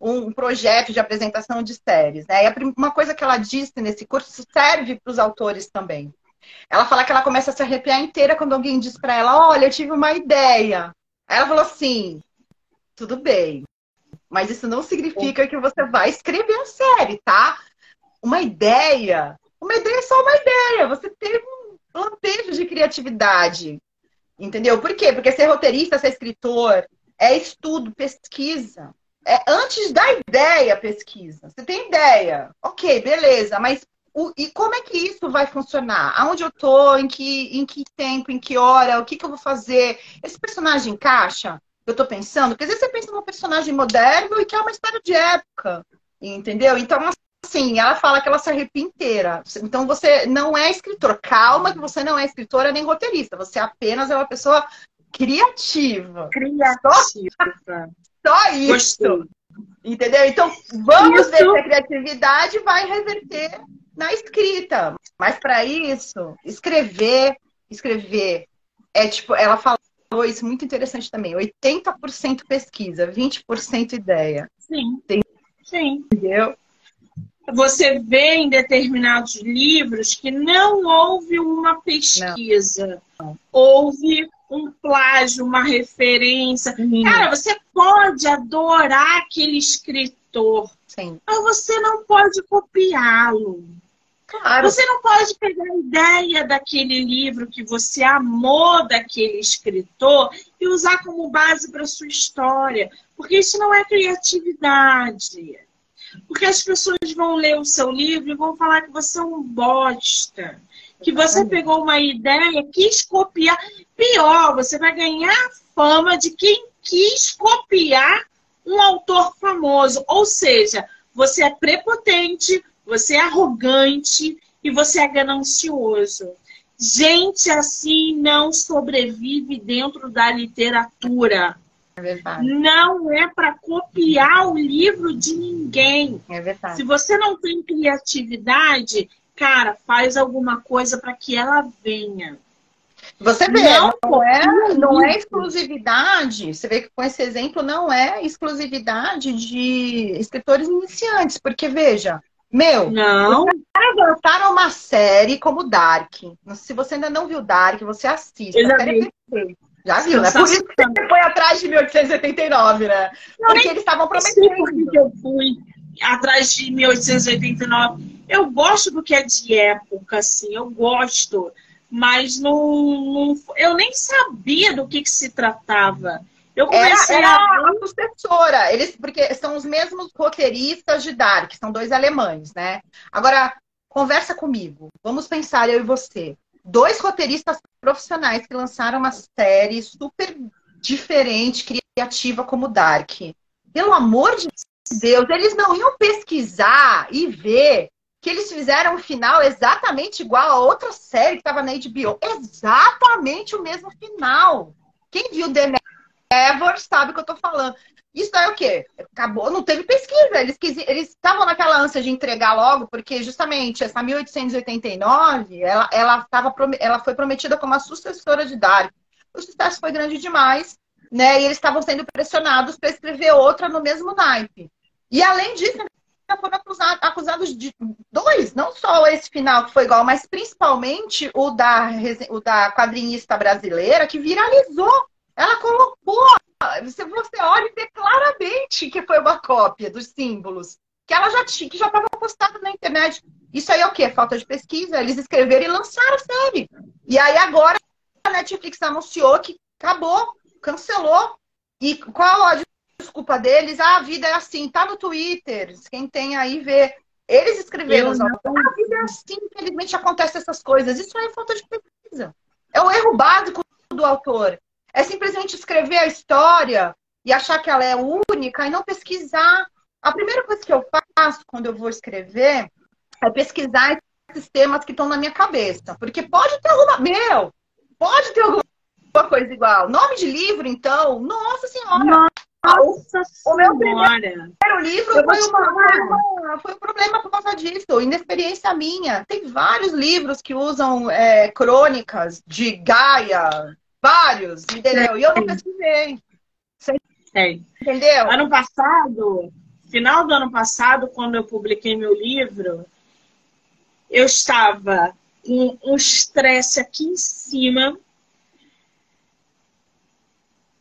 um projeto de apresentação de séries, né? E uma coisa que ela disse nesse curso serve para os autores também. Ela fala que ela começa a se arrepiar inteira quando alguém diz para ela: Olha, eu tive uma ideia. Ela falou assim: tudo bem. Mas isso não significa que você vai escrever a série, tá? Uma ideia, uma ideia é só uma ideia. Você teve um lampejo de criatividade. Entendeu? Por quê? Porque ser roteirista, ser escritor, é estudo, pesquisa. É antes da ideia, pesquisa. Você tem ideia. Ok, beleza, mas o, e como é que isso vai funcionar? Aonde eu tô? Em que, em que tempo? Em que hora? O que, que eu vou fazer? Esse personagem encaixa? Eu tô pensando? Porque às vezes você pensa num personagem moderno e que é uma história de época, entendeu? Então, assim, ela fala que ela se arrepia inteira. Então, você não é escritor. Calma que você não é escritora nem roteirista. Você apenas é uma pessoa criativa. Criativa. Só, só isso. Gostei. Entendeu? Então, vamos isso. ver se a criatividade vai reverter na escrita. Mas para isso, escrever, escrever é tipo, ela fala falou isso muito interessante também. 80% pesquisa, 20% ideia. Sim. Tem... Sim. Entendeu? Você vê em determinados livros que não houve uma pesquisa. Não. Houve um plágio, uma referência. Cara, você pode adorar aquele escritor. Sim. Mas você não pode copiá-lo. Claro. Você não pode pegar a ideia daquele livro que você amou daquele escritor e usar como base para sua história, porque isso não é criatividade. Porque as pessoas vão ler o seu livro e vão falar que você é um bosta, que você pegou uma ideia, quis copiar. Pior, você vai ganhar fama de quem quis copiar um autor famoso. Ou seja, você é prepotente, você é arrogante e você é ganancioso. Gente assim não sobrevive dentro da literatura. É verdade. Não é para copiar o livro de ninguém. É verdade. Se você não tem criatividade, cara, faz alguma coisa para que ela venha. Você vê, não, não, é, não é exclusividade. Você vê que com esse exemplo não é exclusividade de escritores iniciantes, porque veja, meu, não. levantaram uma série como Dark. Se você ainda não viu Dark, você assiste. Eu já vi. Já viu, né? Por isso que você foi atrás de 1889, né? Não, porque eles estavam prometendo. Por que eu fui atrás de 1889. Eu gosto do que é de época, assim, eu gosto. Mas não, não eu nem sabia do que, que se tratava. Eu comecei era, era a... a sucessora, eles, porque são os mesmos roteiristas de Dark, são dois alemães, né? Agora, conversa comigo. Vamos pensar, eu e você. Dois roteiristas profissionais que lançaram uma série super diferente, criativa como Dark. Pelo amor de Deus, eles não iam pesquisar e ver que eles fizeram um final exatamente igual a outra série que estava na HBO. Exatamente o mesmo final. Quem viu The Ever sabe o que eu tô falando. Isso é o quê? Acabou, não teve pesquisa. Eles estavam naquela ânsia de entregar logo, porque justamente essa 1889, ela, ela, tava, ela foi prometida como a sucessora de Dark. O sucesso foi grande demais, né? E eles estavam sendo pressionados para escrever outra no mesmo naipe. E além disso, foram acusados, acusados de dois, não só esse final que foi igual, mas principalmente o da, o da quadrinista brasileira que viralizou ela colocou, você, você olha e vê claramente que foi uma cópia dos símbolos, que ela já tinha, que já estava postado na internet. Isso aí é o quê? Falta de pesquisa. Eles escreveram e lançaram a série. E aí agora a Netflix anunciou que acabou, cancelou. E qual a desculpa deles? Ah, a vida é assim, tá no Twitter. Quem tem aí vê. Eles escreveram, não... ah, a vida é assim, infelizmente acontecem essas coisas. Isso aí é falta de pesquisa. É o erro básico do autor. É simplesmente escrever a história e achar que ela é única e não pesquisar. A primeira coisa que eu faço quando eu vou escrever é pesquisar esses temas que estão na minha cabeça. Porque pode ter alguma. Meu! Pode ter alguma coisa igual. Nome de livro, então. Nossa Senhora! Nossa o meu primeiro livro foi, uma, foi um problema por causa disso, inexperiência minha. Tem vários livros que usam é, crônicas de Gaia, Vários, entendeu? E eu não pesquisei. Sei. Entendeu? Ano passado, final do ano passado, quando eu publiquei meu livro, eu estava com um estresse aqui em cima.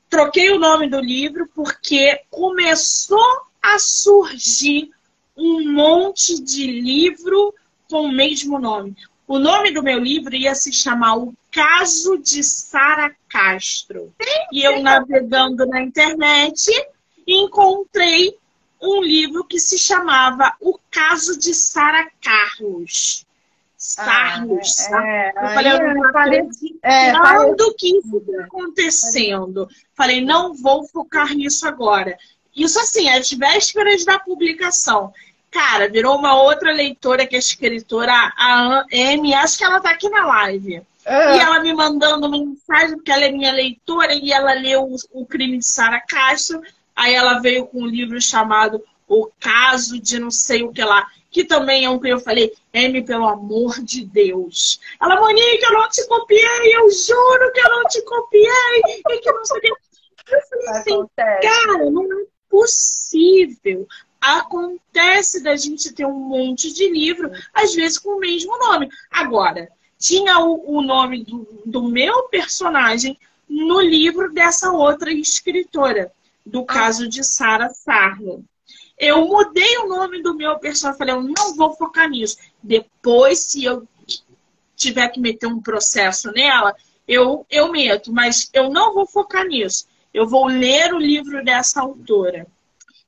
Troquei o nome do livro porque começou a surgir um monte de livro com o mesmo nome. O nome do meu livro ia se chamar O Caso de Sara Castro. E eu navegando na internet encontrei um livro que se chamava O Caso de Sara Carlos. Carlos, ah, é, eu falei, eu não é, que isso está acontecendo. Falei, não vou focar nisso agora. Isso assim, às vésperas da publicação. Cara, virou uma outra leitora que é escritora, a Amy, acho que ela tá aqui na live. É. E ela me mandando mensagem, porque ela é minha leitora, e ela leu o, o crime de Sara Castro. Aí ela veio com um livro chamado O Caso de não sei o que lá, que também é um que eu falei, Amy, pelo amor de Deus. Ela, Monique, eu não te copiei, eu juro que eu não te copiei, e que não sei o que. Eu falei assim, cara, não é possível acontece da gente ter um monte de livro, às vezes com o mesmo nome. Agora, tinha o, o nome do, do, meu personagem no livro dessa outra escritora, do ah. caso de Sarah Sarlo. Eu mudei o nome do meu personagem. Falei, eu não vou focar nisso. Depois, se eu tiver que meter um processo nela, eu, eu meto. Mas eu não vou focar nisso. Eu vou ler o livro dessa autora.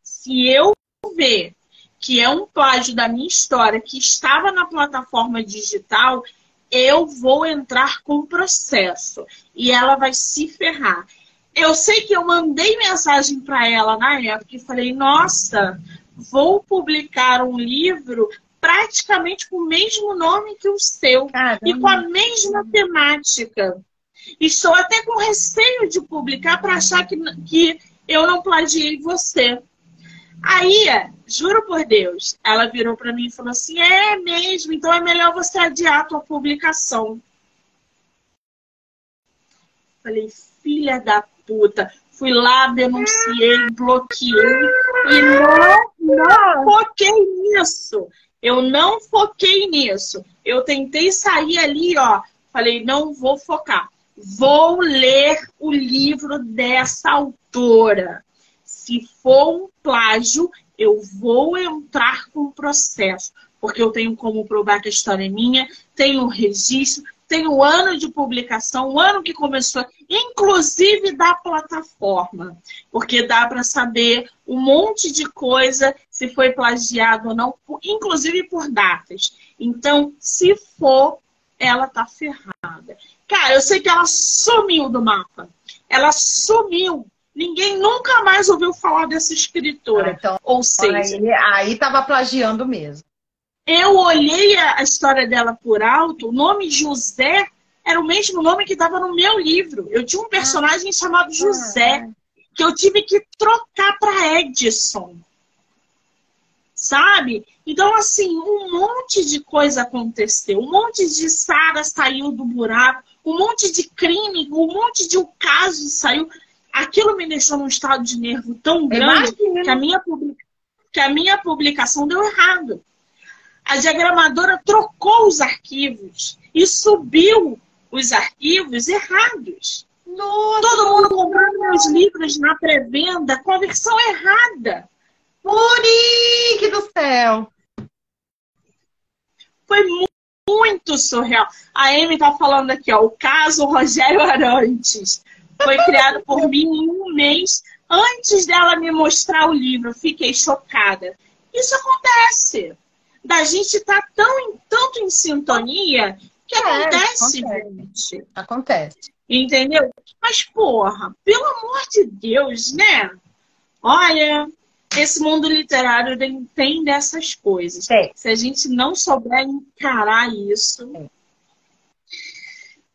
Se eu ver que é um plágio da minha história que estava na plataforma digital, eu vou entrar com processo e ela vai se ferrar. Eu sei que eu mandei mensagem para ela na época e falei: Nossa, vou publicar um livro praticamente com o mesmo nome que o seu Caramba. e com a mesma temática. Estou até com receio de publicar para achar que, que eu não plagiei você. Aí, juro por Deus, ela virou para mim e falou assim: é mesmo, então é melhor você adiar a tua publicação. Falei, filha da puta. Fui lá, denunciei, bloqueei e não, não foquei nisso. Eu não foquei nisso. Eu tentei sair ali, ó. Falei, não vou focar. Vou ler o livro dessa autora. Se for um plágio, eu vou entrar com o processo, porque eu tenho como provar que a história é minha, tenho o registro, tenho o ano de publicação, o ano que começou, inclusive da plataforma, porque dá para saber um monte de coisa se foi plagiado ou não, inclusive por datas. Então, se for, ela tá ferrada. Cara, eu sei que ela sumiu do mapa. Ela sumiu. Ninguém nunca mais ouviu falar dessa escritora. Ah, então, Ou seja, aí, aí tava plagiando mesmo. Eu olhei a história dela por alto, o nome José era o mesmo nome que estava no meu livro. Eu tinha um personagem ah, chamado José, ah, que eu tive que trocar para Edson. Sabe? Então, assim, um monte de coisa aconteceu. Um monte de Sara saiu do buraco. Um monte de crime, um monte de um caso saiu aquilo me deixou num estado de nervo tão grande que a, minha que a minha publicação deu errado. A diagramadora trocou os arquivos e subiu os arquivos errados. Nossa. Todo mundo comprando meus livros na pré-venda com a versão errada. Monique do céu! Foi muito surreal. A Amy tá falando aqui, ó, o caso Rogério Arantes. Foi criado por mim em um mês antes dela me mostrar o livro. Fiquei chocada. Isso acontece. Da gente estar tá tão, tanto em sintonia que é, acontece, acontece, gente. Acontece. Entendeu? Mas, porra, pelo amor de Deus, né? Olha, esse mundo literário tem dessas coisas. É. Se a gente não souber encarar isso. É.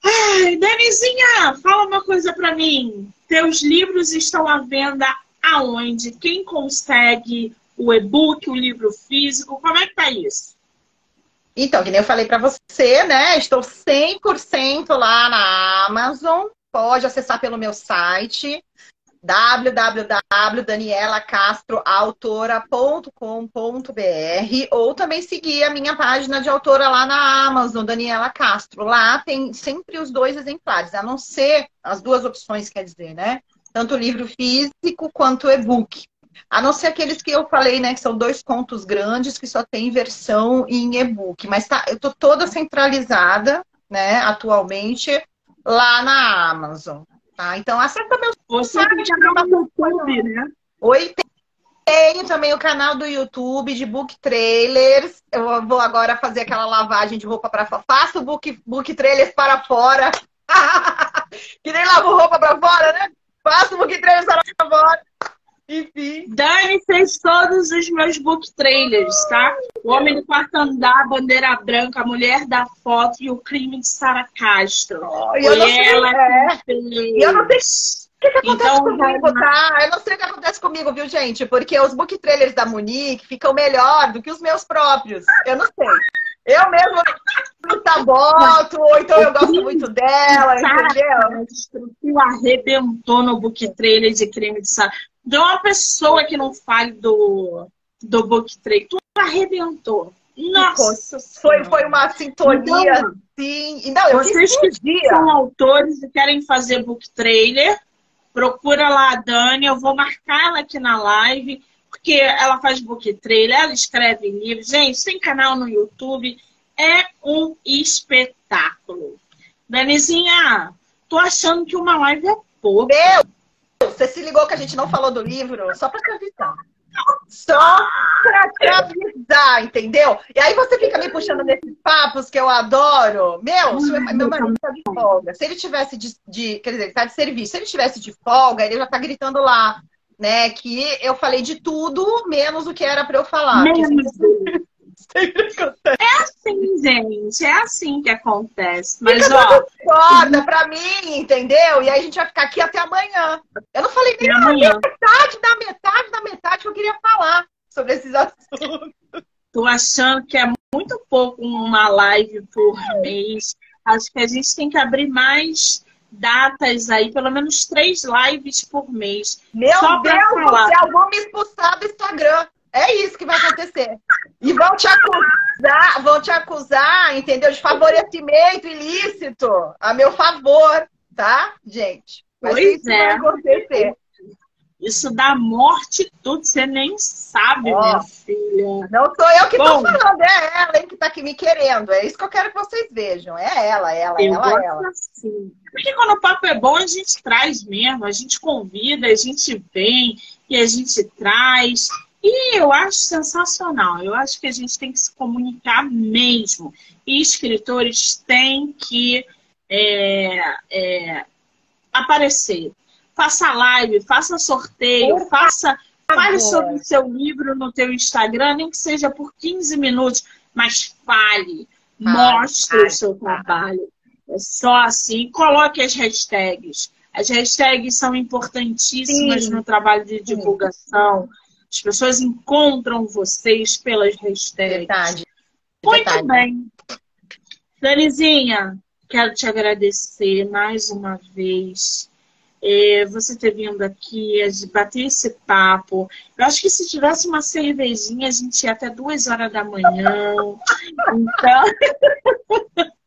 Ai, Danizinha, fala uma coisa para mim. Teus livros estão à venda aonde? Quem consegue o e-book, o livro físico? Como é que tá isso? Então, que nem eu falei para você, né? Estou 100% lá na Amazon. Pode acessar pelo meu site www.danielacastroautora.com.br ou também seguir a minha página de autora lá na Amazon, Daniela Castro. Lá tem sempre os dois exemplares, a não ser as duas opções, quer dizer, né? Tanto o livro físico quanto o e-book. A não ser aqueles que eu falei, né? Que são dois contos grandes que só tem versão em e-book. Mas tá, eu tô toda centralizada, né, atualmente, lá na Amazon. Tá? Então, acessa meu Você tem canal no YouTube, né? Oi, tenho também o canal do YouTube de book trailers. Eu vou agora fazer aquela lavagem de roupa para fora. Faço book, book trailers para fora. que nem lavo roupa para fora, né? Faço book trailers para fora. Enfim. Dani fez todos os meus book trailers, tá? O Homem do Quarto Andar, Bandeira Branca, A Mulher da Foto e O Crime de Sara Castro. Oh, eu não sei, ela é. E eu não sei o que, que acontece então, comigo, tá? Eu não sei o que acontece comigo, viu, gente? Porque os book trailers da Monique ficam melhor do que os meus próprios. Eu não sei. Eu mesmo saboto, ou então eu gosto muito dela, entendeu? Tu arrebentou no book trailer de crime de Sara de uma pessoa que não fale do, do book trade. Tu arrebentou. Nossa! Foi, foi uma sintonia, então, sim. Não, eu vocês que dia. são autores e querem fazer book trailer, procura lá a Dani. Eu vou marcar ela aqui na live. porque ela faz book trailer, ela escreve livros. Gente, tem canal no YouTube, é um espetáculo. Danizinha, tô achando que uma live é pouco. Meu, você se ligou que a gente não falou do livro? Só pra te avisar. Só pra te avisar, entendeu? E aí você fica me puxando nesses papos que eu adoro. Meu, meu marido tá de folga. Se ele tivesse de, de, Quer dizer, ele tá de serviço. Se ele tivesse de folga, ele já tá gritando lá, né? Que eu falei de tudo, menos o que era pra eu falar. Menos. É assim, gente. É assim que acontece. Mas, Fica ó. Foda pra mim, entendeu? E aí a gente vai ficar aqui até amanhã. Eu não falei nem a metade da metade da metade que eu queria falar sobre esses assuntos. Tô achando que é muito pouco uma live por mês. Acho que a gente tem que abrir mais datas aí, pelo menos três lives por mês. Meu Só Deus do céu, vou me expulsar do Instagram. É isso que vai acontecer. E vão te acusar, vão te acusar, entendeu? De favorecimento ilícito a meu favor, tá, gente? Mas pois isso é. vai acontecer. Isso dá morte tudo, você nem sabe, oh, minha filha. Não sou eu que Bom, tô falando, é ela hein, que tá aqui me querendo. É isso que eu quero que vocês vejam. É ela, ela, ela, ela. Assim. Porque quando o papo é bom, a gente traz mesmo, a gente convida, a gente vem e a gente traz. E eu acho sensacional. Eu acho que a gente tem que se comunicar mesmo. E escritores têm que é, é, aparecer. Faça live, faça sorteio, faça. Fale sobre o seu livro no teu Instagram, nem que seja por 15 minutos, mas fale, mostre o seu trabalho. É só assim. Coloque as hashtags. As hashtags são importantíssimas Sim. no trabalho de divulgação. Sim as pessoas encontram vocês pelas hashtags. Verdade. Muito Verdade. bem. Danizinha, quero te agradecer mais uma vez. É, você ter vindo aqui, bater esse papo. Eu acho que se tivesse uma cervejinha, a gente ia até duas horas da manhã. Então.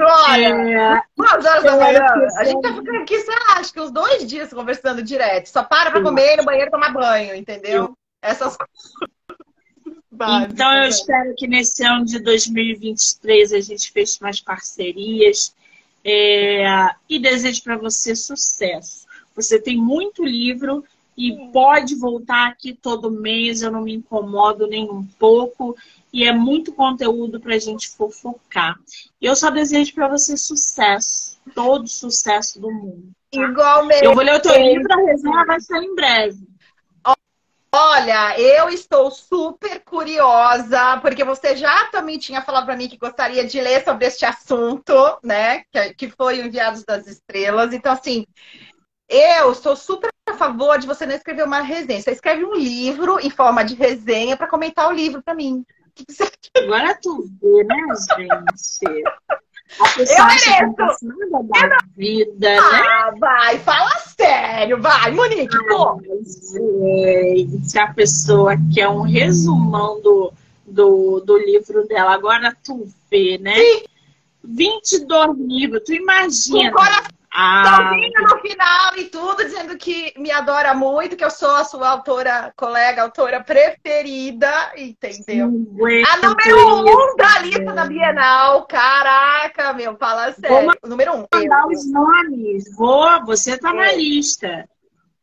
Olha, é, duas horas da manhã. A gente tá ficando aqui, sei lá, acho que uns dois dias conversando direto. Só para pra comer, no banheiro tomar banho, entendeu? Essas coisas. Então eu espero que nesse ano de 2023 a gente feche mais parcerias é, e desejo para você sucesso. Você tem muito livro e pode voltar aqui todo mês, eu não me incomodo nem um pouco e é muito conteúdo para a gente fofocar. E eu só desejo para você sucesso, todo sucesso do mundo. Tá? Igualmente. Eu vou ler o teu livro, a resenha vai sair em breve. Olha, eu estou super curiosa, porque você já também tinha falado para mim que gostaria de ler sobre este assunto, né? Que, que foi o Enviados das Estrelas. Então, assim, eu sou super favor de você não escrever uma resenha. Você escreve um livro em forma de resenha para comentar o livro para mim. Agora tu vê, né, gente? A pessoa eu acha que não da não... vida, né? ah, né? vai, fala sério, vai, Monique, Ai, pô. Gente, a pessoa quer um resumão do, do, do livro dela. Agora tu vê, né? Sim. 22 livros, tu imagina. Com coração ah, no final e tudo, dizendo que me adora muito, que eu sou a sua autora, colega, autora preferida, entendeu? a número um da lista da Bienal. Caraca, meu, fala sério. Vou número um. Mandar os nomes. Vou, você tá é. na lista.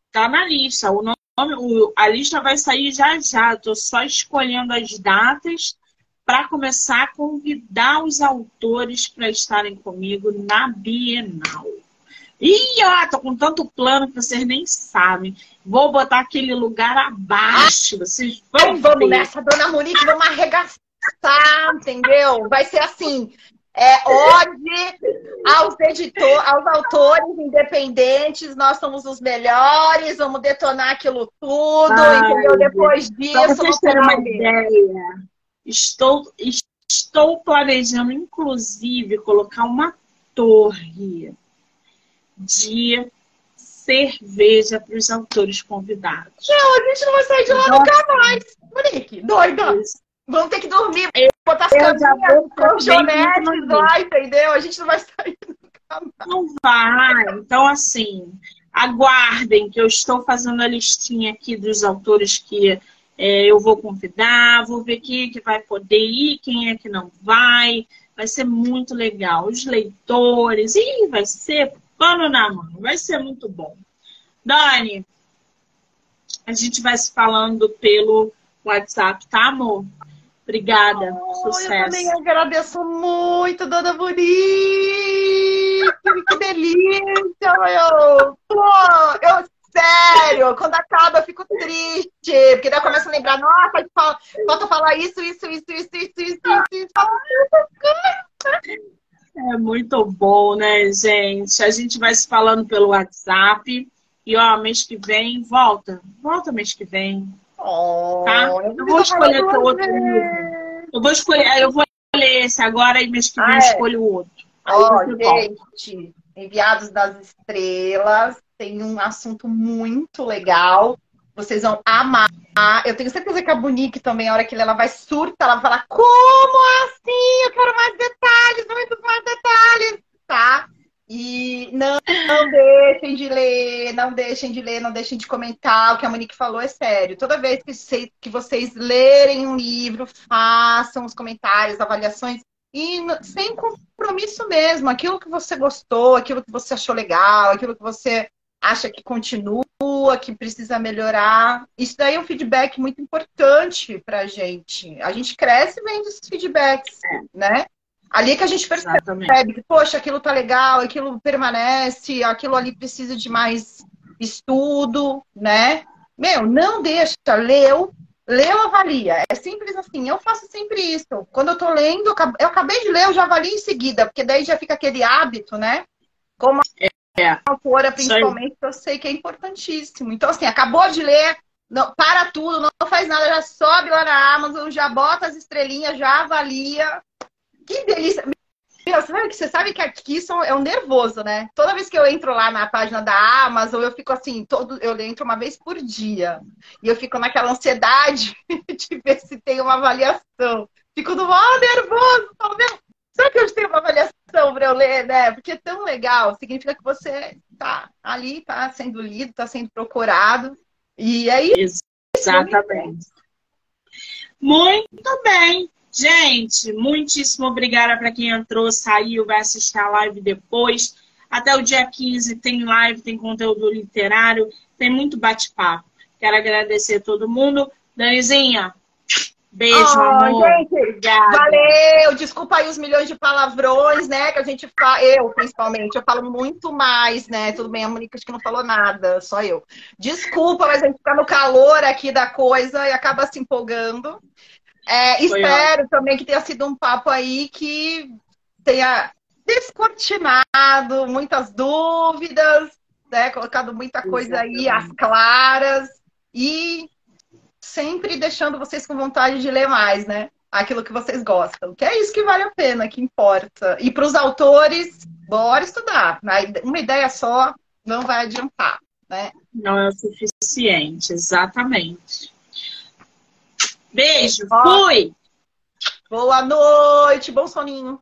Tá na lista. O nome, o, a lista vai sair já já. Tô só escolhendo as datas para começar a convidar os autores para estarem comigo na Bienal. Ih, ó, tô com tanto plano que vocês nem sabem. Vou botar aquele lugar abaixo. Vocês vão. vamos nessa, dona Monique, vamos arregaçar, entendeu? Vai ser assim. É, ode aos editores, aos autores independentes, nós somos os melhores, vamos detonar aquilo tudo, Ai, entendeu? Depois disso, pra vocês terem uma ideia, estou, estou planejando, inclusive, colocar uma torre de cerveja para os autores convidados. Não, a gente não vai sair de lá Nossa. nunca mais. Monique, doida. Vamos ter que dormir, eu, botar as caminhas, colchonetes lá, entendeu? A gente não vai sair nunca mais. Não vai. Então, assim, aguardem que eu estou fazendo a listinha aqui dos autores que é, eu vou convidar, vou ver quem é que vai poder ir, quem é que não vai. Vai ser muito legal. Os leitores, e vai ser pano na mão, vai ser muito bom. Dani, a gente vai se falando pelo WhatsApp, tá, amor? Obrigada. Oh, Sucesso. Eu também agradeço muito, dona Bonita. que delícia, meu. Pô, eu, sério, quando acaba eu fico triste. Porque daí eu começo a lembrar, nossa, falta falar isso, isso, isso, isso, isso, isso, isso. É muito bom, né, gente? A gente vai se falando pelo WhatsApp. E, ó, mês que vem, volta. Volta mês que vem. Oh, tá? Eu vou escolher o outro livro. Eu vou escolher, eu vou ler esse agora e mês que vem ah, é. escolho o outro. Ó, oh, gente, Enviados das Estrelas tem um assunto muito legal. Vocês vão amar. Eu tenho certeza que a Bonique também, a hora que ela vai surtar, ela vai falar: Como assim? Eu quero mais detalhes, muitos mais detalhes, tá? E não, não, deixem de ler, não deixem de ler, não deixem de comentar. O que a Monique falou é sério. Toda vez que, que vocês lerem um livro, façam os comentários, avaliações, e sem compromisso mesmo. Aquilo que você gostou, aquilo que você achou legal, aquilo que você acha que continua, que precisa melhorar. Isso daí é um feedback muito importante pra gente. A gente cresce vendo esses feedbacks, né? Ali é que a gente percebe Exatamente. que, poxa, aquilo tá legal, aquilo permanece, aquilo ali precisa de mais estudo, né? Meu, não deixa, leu, leu, avalia. É simples assim. Eu faço sempre isso. Quando eu tô lendo, eu acabei de ler, eu já avalio em seguida, porque daí já fica aquele hábito, né? Como é. a autora, principalmente, que eu sei que é importantíssimo. Então, assim, acabou de ler, não, para tudo, não faz nada, já sobe lá na Amazon, já bota as estrelinhas, já avalia, que delícia! Meu, você sabe que você sabe que aqui são, é um nervoso, né? Toda vez que eu entro lá na página da Amazon, eu fico assim, todo, eu entro uma vez por dia. E eu fico naquela ansiedade de ver se tem uma avaliação. Fico no maior nervoso, falo, meu, será que eu tenho uma avaliação para eu ler, né? Porque é tão legal, significa que você tá ali, tá sendo lido, tá sendo procurado. E. É Exatamente. Muito bem. Gente, muitíssimo obrigada para quem entrou, saiu, vai assistir a live depois. Até o dia 15 tem live, tem conteúdo literário, tem muito bate-papo. Quero agradecer a todo mundo. Danizinha, beijo, oh, amor. Gente, Obrigada. Valeu! Desculpa aí os milhões de palavrões, né? Que a gente fala, eu principalmente, eu falo muito mais, né? Tudo bem, a Mônica acho que não falou nada, só eu. Desculpa, mas a gente tá no calor aqui da coisa e acaba se empolgando. É, espero ótimo. também que tenha sido um papo aí que tenha descortinado muitas dúvidas, né? colocado muita coisa Exatamente. aí às claras e sempre deixando vocês com vontade de ler mais, né? Aquilo que vocês gostam. Que é isso que vale a pena, que importa. E para os autores, bora estudar. Uma ideia só não vai adiantar, né? Não é o suficiente, exatamente. Beijo, fui! Boa noite, bom soninho.